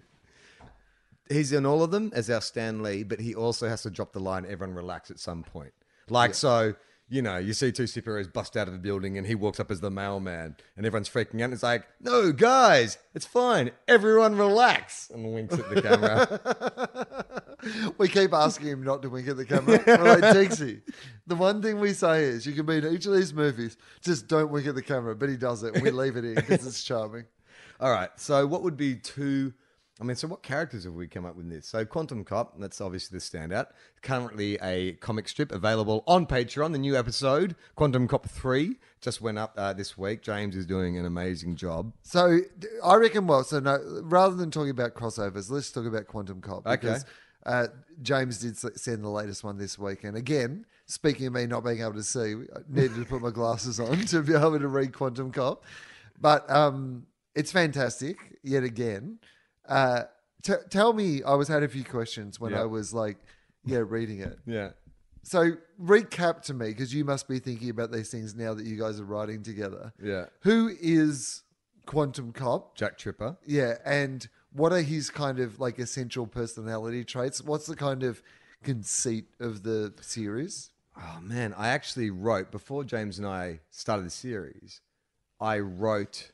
[SPEAKER 2] He's in all of them as our Stan Lee, but he also has to drop the line. Everyone relax at some point. Like so, you know, you see two superheroes bust out of a building, and he walks up as the mailman, and everyone's freaking out. And it's like, no, guys, it's fine. Everyone relax, and winks at the camera. <laughs>
[SPEAKER 3] we keep asking him not to wink at the camera. <laughs> We're like, Deeksy, the one thing we say is you can be in each of these movies, just don't wink at the camera. But he does it. and We <laughs> leave it in because it's charming.
[SPEAKER 2] All right. So, what would be two? I mean, so what characters have we come up with in this? So, Quantum Cop, that's obviously the standout. Currently, a comic strip available on Patreon. The new episode, Quantum Cop 3, just went up uh, this week. James is doing an amazing job.
[SPEAKER 3] So I reckon, well, so no, rather than talking about crossovers, let's talk about Quantum Cop.
[SPEAKER 2] Okay.
[SPEAKER 3] Because uh, James did send the latest one this week. And again, speaking of me not being able to see, I needed to put my glasses on <laughs> to be able to read Quantum Cop. But um, it's fantastic, yet again. Uh, t- tell me, I was had a few questions when
[SPEAKER 2] Yeah.
[SPEAKER 3] I was like, yeah, reading it. <laughs>
[SPEAKER 2] Yeah.
[SPEAKER 3] So recap to me, because you must be thinking about these things now that you guys are writing together.
[SPEAKER 2] Yeah.
[SPEAKER 3] Who is Quantum Cop?
[SPEAKER 2] Jack Tripper.
[SPEAKER 3] Yeah, and what are his kind of like essential personality traits? What's the kind of conceit of the series?
[SPEAKER 2] Oh, man. I actually wrote, before James and I started the series, I wrote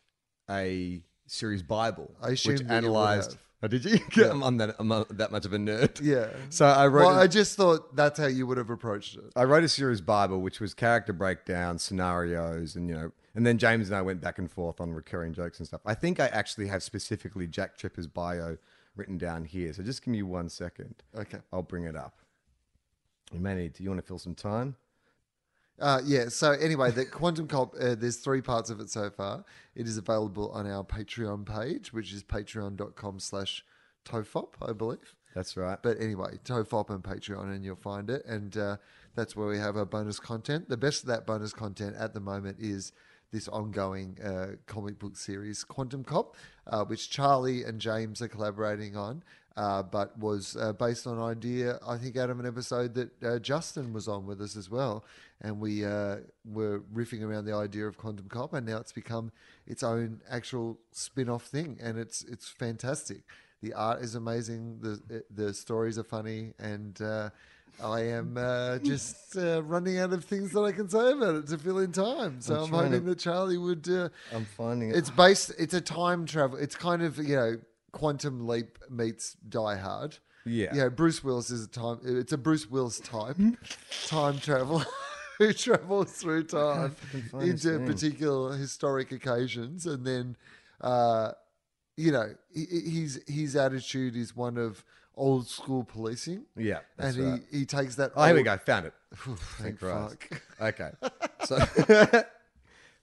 [SPEAKER 2] a series Bible,
[SPEAKER 3] I
[SPEAKER 2] which
[SPEAKER 3] assumed that you would
[SPEAKER 2] analyzed.
[SPEAKER 3] have.
[SPEAKER 2] Oh, did you? <laughs>
[SPEAKER 3] Yeah.
[SPEAKER 2] I'm, that, I'm not that much of a nerd.
[SPEAKER 3] Yeah. <laughs>
[SPEAKER 2] So I wrote.
[SPEAKER 3] Well,
[SPEAKER 2] a-
[SPEAKER 3] I just thought that's how you would have approached it.
[SPEAKER 2] I wrote a series Bible, which was character breakdown, scenarios, and you know, and then James and I went back and forth on recurring jokes and stuff. I think I actually have specifically Jack Tripper's bio written down here. So just give me one second.
[SPEAKER 3] Okay.
[SPEAKER 2] I'll bring it up. You may need. Do you want to fill some time?
[SPEAKER 3] Uh, yeah. So anyway, the Quantum Cop. Uh, there's three parts of it so far. It is available on our Patreon page, which is patreon.com/slash tofop, I believe.
[SPEAKER 2] That's right.
[SPEAKER 3] But anyway, Tofop and Patreon, and you'll find it. And uh, that's where we have our bonus content. The best of that bonus content at the moment is this ongoing uh, comic book series, Quantum Cop, uh, which Charlie and James are collaborating on, uh, but was uh, based on an idea, I think, out of an episode that uh, Justin was on with us as well. And we uh, were riffing around the idea of Quantum Cop, and now it's become its own actual spin off thing. And it's, it's fantastic. The art is amazing. The the stories are funny, and uh, I am uh, <laughs> just uh, running out of things that I can say about it to fill in time. So
[SPEAKER 2] I'm
[SPEAKER 3] I'm, hoping
[SPEAKER 2] to-
[SPEAKER 3] that Charlie would. Uh,
[SPEAKER 2] I'm finding it.
[SPEAKER 3] it's based. It's a time travel. It's kind of you know Quantum Leap meets Die Hard.
[SPEAKER 2] Yeah.
[SPEAKER 3] Yeah, Bruce Willis is a time. It's a Bruce Willis type <laughs> time travel. <laughs> Who travels through <laughs> time into particular historic occasions, and then, uh, you know, he- he- his his attitude is one of old school policing,
[SPEAKER 2] yeah.
[SPEAKER 3] And
[SPEAKER 2] right.
[SPEAKER 3] he, he takes that.
[SPEAKER 2] Oh, here we go. Found it. <sighs>
[SPEAKER 3] Thank
[SPEAKER 2] Christ.
[SPEAKER 3] fuck.
[SPEAKER 2] Okay. So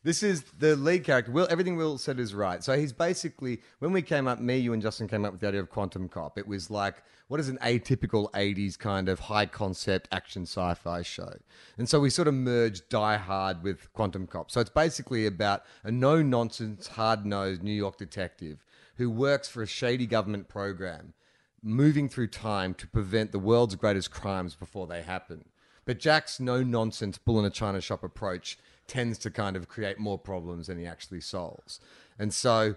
[SPEAKER 2] this is the lead character. Wil everything Wil said is right. So he's basically when we came up, me, you, and Justin came up with the idea of Quantum Cop. It was like what is an atypical '80s kind of high concept action sci-fi show, and so we sort of merged Die Hard with Quantum Cop. So it's basically about a no nonsense, hard nosed New York detective who works for a shady government program moving through time to prevent the world's greatest crimes before they happen. But Jack's no nonsense bull in a china shop approach tends to kind of create more problems than he actually solves. And so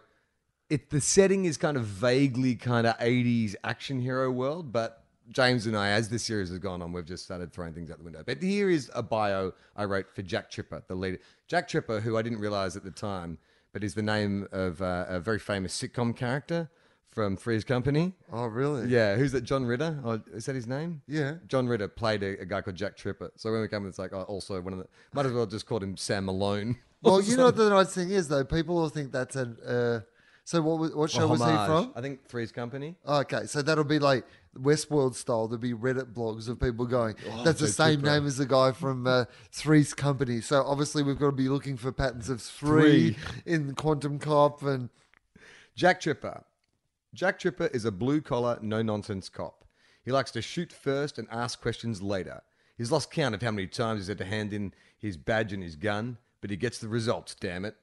[SPEAKER 2] it the setting is kind of vaguely kind of 80s action hero world, but James and I, as the series has gone on, we've just started throwing things out the window. But here is a bio I wrote for Jack Tripper, the leader. Jack Tripper, who I didn't realize at the time, but is the name of uh, a very famous sitcom character from Three's Company.
[SPEAKER 3] Oh, really?
[SPEAKER 2] Yeah, who's that? John Ritter? Oh, is that his name?
[SPEAKER 3] Yeah.
[SPEAKER 2] John Ritter played a, a guy called Jack Tripper. So when we came, it's like oh, also one of the. Might as well just called him Sam Malone. <laughs>
[SPEAKER 3] Well, you know what the nice thing is though. People will think that's an. Uh, so what? was- What show was he from?
[SPEAKER 2] I think Three's Company.
[SPEAKER 3] Okay, so that'll be like Westworld style. There'll be Reddit blogs of people going, "That's the
[SPEAKER 2] Jack
[SPEAKER 3] same
[SPEAKER 2] Tripper."
[SPEAKER 3] name as the guy from uh, Three's Company." So obviously, we've got to be looking for patterns of three, in Quantum Cop, and
[SPEAKER 2] Jack Tripper. Jack Tripper is a blue collar, no nonsense cop. He likes to shoot first and ask questions later. He's lost count of how many times he's had to hand in his badge and his gun, but he gets the results, damn it.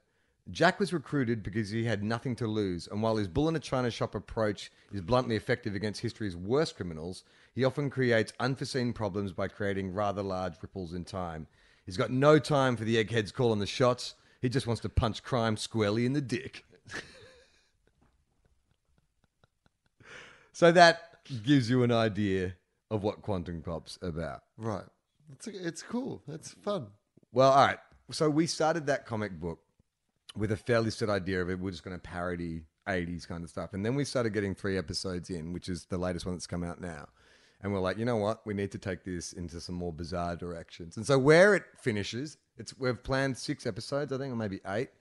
[SPEAKER 2] Jack was recruited because he had nothing to lose, and while his bull in a china shop approach is bluntly effective against history's worst criminals, he often creates unforeseen problems by creating rather large ripples in time. He's got no time for the eggheads calling the shots. He just wants to punch crime squarely in the dick. <laughs> So that gives you an idea of what Quantum Cop's about.
[SPEAKER 3] right, it's it's cool. It's fun.
[SPEAKER 2] Well, all right. So we started that comic book with a fairly set idea of it. We're just going to parody 80s kind of stuff. And then we started getting three episodes in, which is the latest one that's come out now. And we're like, you know what? We need to take this into some more bizarre directions. And so where it finishes, it's we've planned six episodes, I think, or maybe eight.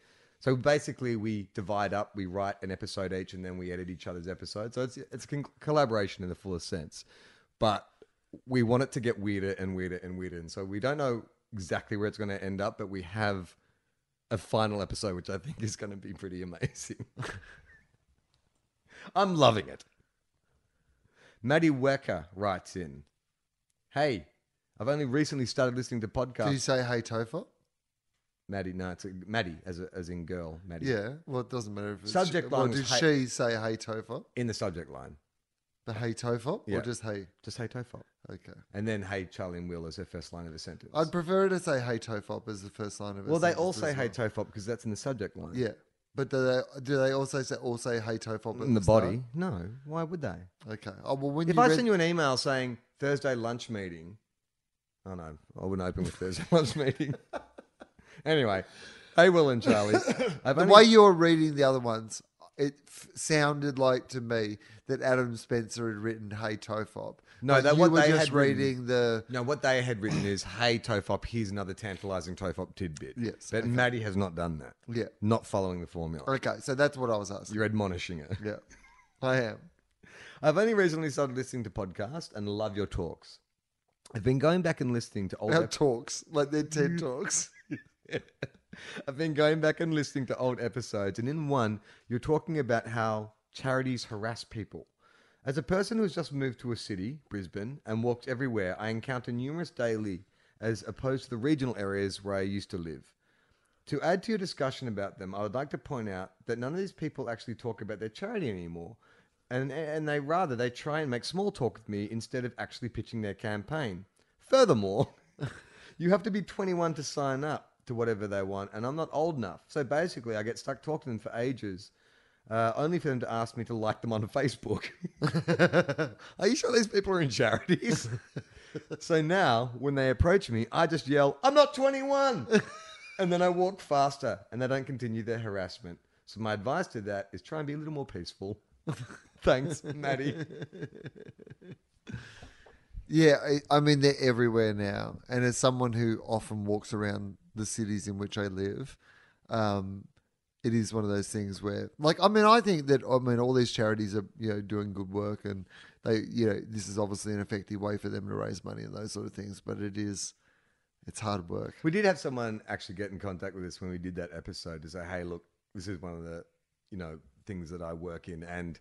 [SPEAKER 2] So basically, we divide up, we write an episode each, and then we edit each other's episodes. So it's it's con- collaboration in the fullest sense. But we want it to get weirder and weirder and weirder. And so we don't know exactly where it's going to end up, but we have a final episode, which I think is going to be pretty amazing. <laughs> I'm loving it. Maddie Wecker writes in Hey, I've only recently started listening to podcasts."
[SPEAKER 3] Did you say "Hey Topher"?
[SPEAKER 2] Maddie, no, it's a, Maddie as, a, as in girl. Maddie.
[SPEAKER 3] Yeah. Well, it doesn't matter if it's
[SPEAKER 2] Subject
[SPEAKER 3] Well,
[SPEAKER 2] line was
[SPEAKER 3] did
[SPEAKER 2] hey-
[SPEAKER 3] she say "Hey Topher"?
[SPEAKER 2] In the subject line.
[SPEAKER 3] The "Hey Topher"
[SPEAKER 2] Yeah.
[SPEAKER 3] or just "Hey"?
[SPEAKER 2] Just hey Tofop.
[SPEAKER 3] Okay.
[SPEAKER 2] And then hey Charlie and Wil as her first line of a sentence.
[SPEAKER 3] I'd prefer to say "Hey Topop" as the first line of it.
[SPEAKER 2] well, they all say hey Tofop because that's in the subject line.
[SPEAKER 3] Yeah, but do they do they also say all say "Hey Topop" at
[SPEAKER 2] In the body? No. Why would they?
[SPEAKER 3] Okay. Oh well, when
[SPEAKER 2] If
[SPEAKER 3] you
[SPEAKER 2] I
[SPEAKER 3] read,
[SPEAKER 2] send you an email saying Thursday lunch meeting, oh no, I wouldn't open with Thursday <laughs> lunch meeting. Anyway, hey Wil and Charlie, <coughs> I've
[SPEAKER 3] the
[SPEAKER 2] only-
[SPEAKER 3] way you were reading the other ones, it f- sounded like to me that Adam Spencer had written "Hey Tofop."
[SPEAKER 2] No, that
[SPEAKER 3] you
[SPEAKER 2] what
[SPEAKER 3] were
[SPEAKER 2] they
[SPEAKER 3] just
[SPEAKER 2] had written-
[SPEAKER 3] reading the.
[SPEAKER 2] No, what they had written is, "Hey Tofop, here's another tantalising Tofop tidbit."
[SPEAKER 3] Yes,
[SPEAKER 2] but
[SPEAKER 3] okay.
[SPEAKER 2] Maddie has not done that.
[SPEAKER 3] Yeah.
[SPEAKER 2] not following the formula.
[SPEAKER 3] Okay, so that's what I was asking.
[SPEAKER 2] You're admonishing her.
[SPEAKER 3] Yeah, I am.
[SPEAKER 2] I've only recently started listening to podcasts and love your talks. I've been going back and listening to old.
[SPEAKER 3] Our talks, like they're TED talks. <laughs>
[SPEAKER 2] I've been going back and listening to old episodes, and in one, you're talking about how charities harass people. As a person who's just moved to a city, Brisbane, and walked everywhere, I encounter numerous daily as opposed to the regional areas where I used to live. To add to your discussion about them, I would like to point out that none of these people actually talk about their charity anymore. And, and they rather they try and make small talk with me instead of actually pitching their campaign. Furthermore, <laughs> you have to be 21 to sign up to whatever they want, and I'm not old enough. So basically, I get stuck talking to them for ages, uh, only for them to ask me to like them on <laughs> Facebook. <laughs> are you sure these people are in charities? <laughs> so now, when they approach me, I just yell, I'm not 21! and then I walk faster, and they don't continue their harassment. So my advice to that is try and be a little more peaceful. Thanks, Maddie.
[SPEAKER 3] Yeah, I, I mean they're everywhere now, and as someone who often walks around the cities in which I live, um, it is one of those things where, like, I mean, I think that I mean all these charities are you know doing good work, and they you know this is obviously an effective way for them to raise money and those sort of things, but it is it's hard work.
[SPEAKER 2] We did have someone actually get in contact with us when we did that episode to say, "Hey, look, this is one of the you know things that I work in, and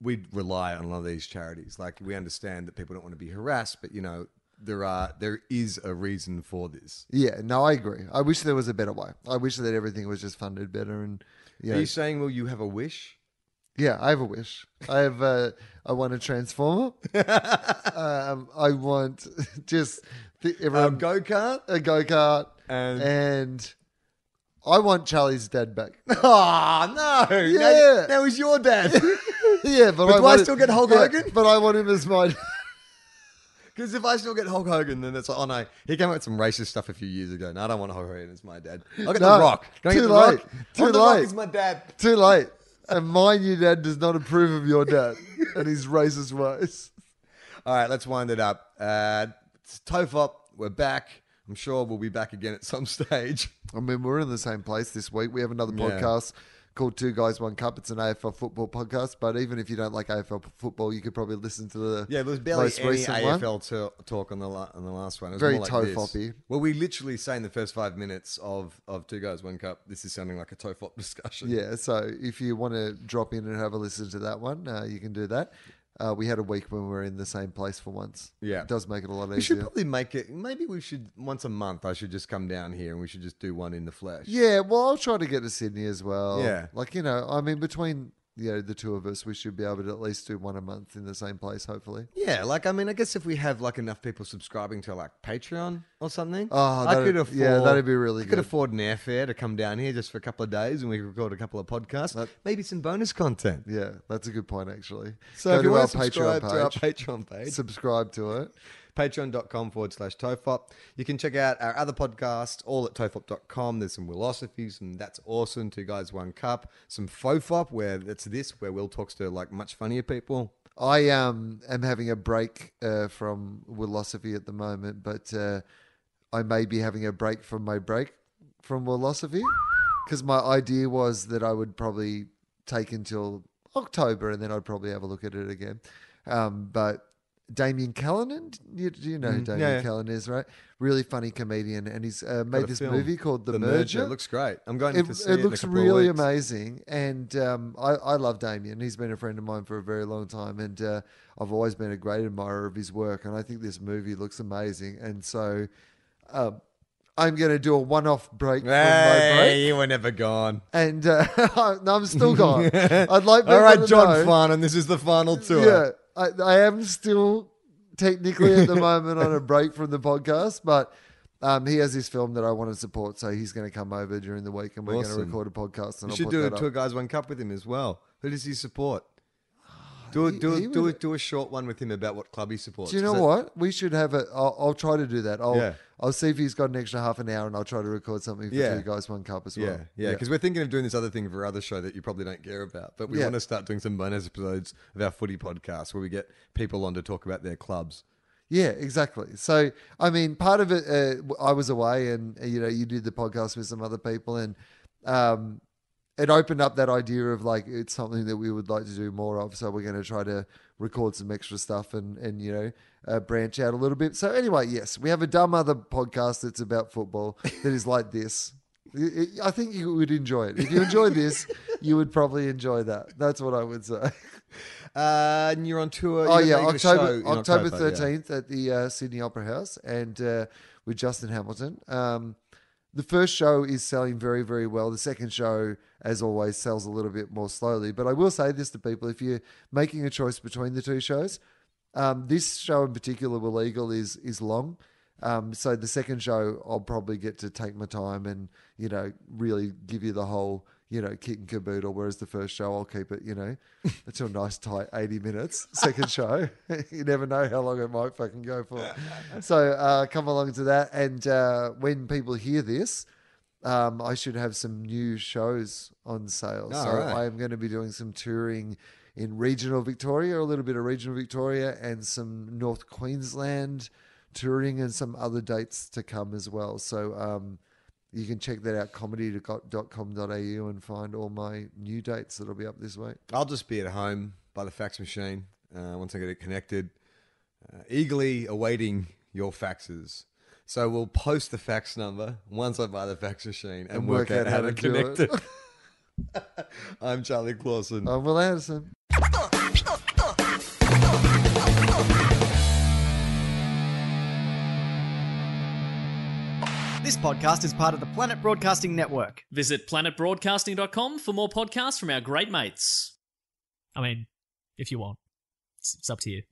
[SPEAKER 2] we rely on a lot of these charities. Like, we understand that people don't want to be harassed, but you know, there are there is a reason for this.
[SPEAKER 3] Yeah, no, I agree. I wish there was a better way. I wish that everything was just funded better, and you
[SPEAKER 2] Are
[SPEAKER 3] know,
[SPEAKER 2] you saying, well, you have a wish?
[SPEAKER 3] Yeah, I have a wish. I have. Uh, I want a transformer. <laughs> um, I want <laughs> just the,
[SPEAKER 2] A
[SPEAKER 3] everyone
[SPEAKER 2] go kart?
[SPEAKER 3] a go kart,
[SPEAKER 2] And-
[SPEAKER 3] and I want Charlie's dad back.
[SPEAKER 2] Oh <laughs> no!
[SPEAKER 3] Yeah.
[SPEAKER 2] Now, now he's your dad.
[SPEAKER 3] yeah, but,
[SPEAKER 2] But
[SPEAKER 3] I
[SPEAKER 2] do I
[SPEAKER 3] want it-
[SPEAKER 2] still get Hulk Hogan?
[SPEAKER 3] But I want him as my.
[SPEAKER 2] Because if I still get Hulk Hogan, then it's like, oh no, he came out with some racist stuff a few years ago. No, I don't want Hulk Hogan as my dad. I'll get
[SPEAKER 3] No,
[SPEAKER 2] The Rock. Can I
[SPEAKER 3] too
[SPEAKER 2] get The
[SPEAKER 3] late.
[SPEAKER 2] Rock?
[SPEAKER 3] Too
[SPEAKER 2] Oh, the Rock
[SPEAKER 3] late.
[SPEAKER 2] is my dad.
[SPEAKER 3] Too late. And my new dad does not approve of your dad and his racist ways.
[SPEAKER 2] All right, let's wind it up. Uh, it's Tofop, we're back. I'm sure we'll be back again at some <laughs> stage.
[SPEAKER 3] I mean, we're in the same place this week. We have another
[SPEAKER 2] Yeah.
[SPEAKER 3] podcast called Two Guys One Cup. It's an AFL football podcast, but even if you don't like AFL football, you could probably listen to the
[SPEAKER 2] Yeah, there was barely
[SPEAKER 3] most
[SPEAKER 2] any. AFL to- talk on the la- on the last one. It was
[SPEAKER 3] Very
[SPEAKER 2] more like this.
[SPEAKER 3] Tofop-y.
[SPEAKER 2] Well, we literally say in the first five minutes of, of Two Guys, One Cup, this is sounding like a Tofop <laughs> discussion.
[SPEAKER 3] Yeah, so if you want to drop in and have a listen to that one, uh, you can do that. Uh, we had a week when we were in the same place for once.
[SPEAKER 2] Yeah.
[SPEAKER 3] it does make it a lot easier.
[SPEAKER 2] We should probably make it. Maybe we should once a month. I should just come down here and we should just do one in the flesh.
[SPEAKER 3] Yeah, well, I'll try to get to Sydney as well.
[SPEAKER 2] Yeah.
[SPEAKER 3] like you know, I mean, between you know the two of us, we should be able to at least do one a month in the same place, hopefully.
[SPEAKER 2] Yeah, like I mean, I guess if we have like enough people subscribing to like Patreon or something,
[SPEAKER 3] Oh,
[SPEAKER 2] I could afford.
[SPEAKER 3] yeah, that'd be really
[SPEAKER 2] I could afford an airfare to come down here just for a couple of days and we could record a couple of podcasts,
[SPEAKER 3] That-
[SPEAKER 2] maybe some bonus content.
[SPEAKER 3] Yeah, that's a good point actually.
[SPEAKER 2] So
[SPEAKER 3] Go
[SPEAKER 2] if you want to subscribe
[SPEAKER 3] Patreon
[SPEAKER 2] to our Patreon page,
[SPEAKER 3] subscribe to it.
[SPEAKER 2] patreon.com forward slash tofop. You can check out our other podcasts, all at tofop.com. There's some philosophies, and that's awesome. Two guys, one cup. Some fofop, where it's this, where Wil talks to like much funnier people.
[SPEAKER 3] I um am having a break uh, from Wilosophy at the moment, but uh, I may be having a break from my break from Wilosophy because my idea was that I would probably take until October and then I'd probably have a look at it again. Um, but Damian Callinan, you, you know who
[SPEAKER 2] Mm,
[SPEAKER 3] Damian
[SPEAKER 2] yeah, yeah.
[SPEAKER 3] Callinan is, right? Really funny comedian, and he's uh, made this
[SPEAKER 2] film,
[SPEAKER 3] movie called The, Merger.
[SPEAKER 2] It looks great. I'm going
[SPEAKER 3] It,
[SPEAKER 2] to see
[SPEAKER 3] it
[SPEAKER 2] it.
[SPEAKER 3] looks really amazing, and um, I, I love Damian. He's been a friend of mine for a very long time, and uh, I've always been a great admirer of his work. And I think this movie looks amazing, and so um, I'm going to do a one-off break from my
[SPEAKER 2] Hey,
[SPEAKER 3] break,
[SPEAKER 2] you were never gone.
[SPEAKER 3] and uh, no, <laughs> I'm still gone. <laughs> I'd like
[SPEAKER 2] All right, John Farnham, this is the final tour.
[SPEAKER 3] yeah, I, I am still technically at the moment on a <laughs> break from the podcast, but um, he has this film that I want to support, so he's going to come over during the week, and we're going to record a podcast. And
[SPEAKER 2] You
[SPEAKER 3] I'll
[SPEAKER 2] should
[SPEAKER 3] put
[SPEAKER 2] do a
[SPEAKER 3] that up.
[SPEAKER 2] Guys One Cup with him as well. Who does he support? Do a,
[SPEAKER 3] he-
[SPEAKER 2] do, a,
[SPEAKER 3] he
[SPEAKER 2] do, a,
[SPEAKER 3] would-
[SPEAKER 2] do a short one with him about what club he supports.
[SPEAKER 3] Do you know what? We should have a. I'll, I'll try to do that. I'll
[SPEAKER 2] Yeah.
[SPEAKER 3] I'll see if he's got an extra half an hour, and I'll try to record something for
[SPEAKER 2] Yeah.
[SPEAKER 3] two guys, one cup as well.
[SPEAKER 2] Yeah, yeah, because we're thinking of doing this other thing for our other show that you probably don't care about, but we
[SPEAKER 3] Yeah.
[SPEAKER 2] want to start doing some bonus episodes of our footy podcast where we get people on to talk about their clubs.
[SPEAKER 3] Yeah, exactly. So, I mean, part of it, uh, I was away, and you know, you did the podcast with some other people, and um, it opened up that idea of like it's something that we would like to do more of. So we're going to try to record some extra stuff and and you know uh, branch out a little bit. So anyway, yes, we have a dumb other podcast that's about football that is like this. I- think you would enjoy it. If you enjoy this, you would probably enjoy that. That's what I would say. <laughs>
[SPEAKER 2] Uh, and you're on tour.
[SPEAKER 3] Oh yeah, October October
[SPEAKER 2] October, yeah.
[SPEAKER 3] thirteenth at the uh, Sydney Opera House, and uh, with Justin Hamilton. Um, the first show is selling very very well. The second show, as always, sells a little bit more slowly. But I will say this to people: if you're making a choice between the two shows, um, this show in particular, Wilegal, is is long. Um, so the second show, I'll probably get to take my time and you know really give you the whole you know kit and caboodle. Whereas the first show, I'll keep it you know <laughs> until a nice tight eighty minutes. Second show, <laughs> you never know how long it might fucking go for. So uh, come along to that, and uh, when people hear this. Um, I should have some new shows on sale. So
[SPEAKER 2] right.
[SPEAKER 3] I am going to be doing some touring in regional Victoria, a little bit of regional Victoria, and some North Queensland touring, and some other dates to come as well. So um, you can check that out, comedy.com.au, and find all my new dates that'll be up this week.
[SPEAKER 2] I'll just be at home by the fax machine uh, once I get it connected, uh, eagerly awaiting your faxes. So we'll post the fax number once I buy the fax machine and, work, out, how, to,
[SPEAKER 3] do
[SPEAKER 2] connect
[SPEAKER 3] it.
[SPEAKER 2] it. <laughs> I'm Charlie Clausen.
[SPEAKER 3] I'm Wil Anderson.
[SPEAKER 5] This podcast is part of the Planet Broadcasting Network.
[SPEAKER 6] Visit planetbroadcasting.com for more podcasts from our great mates. I mean, if you want, it's, it's up to you.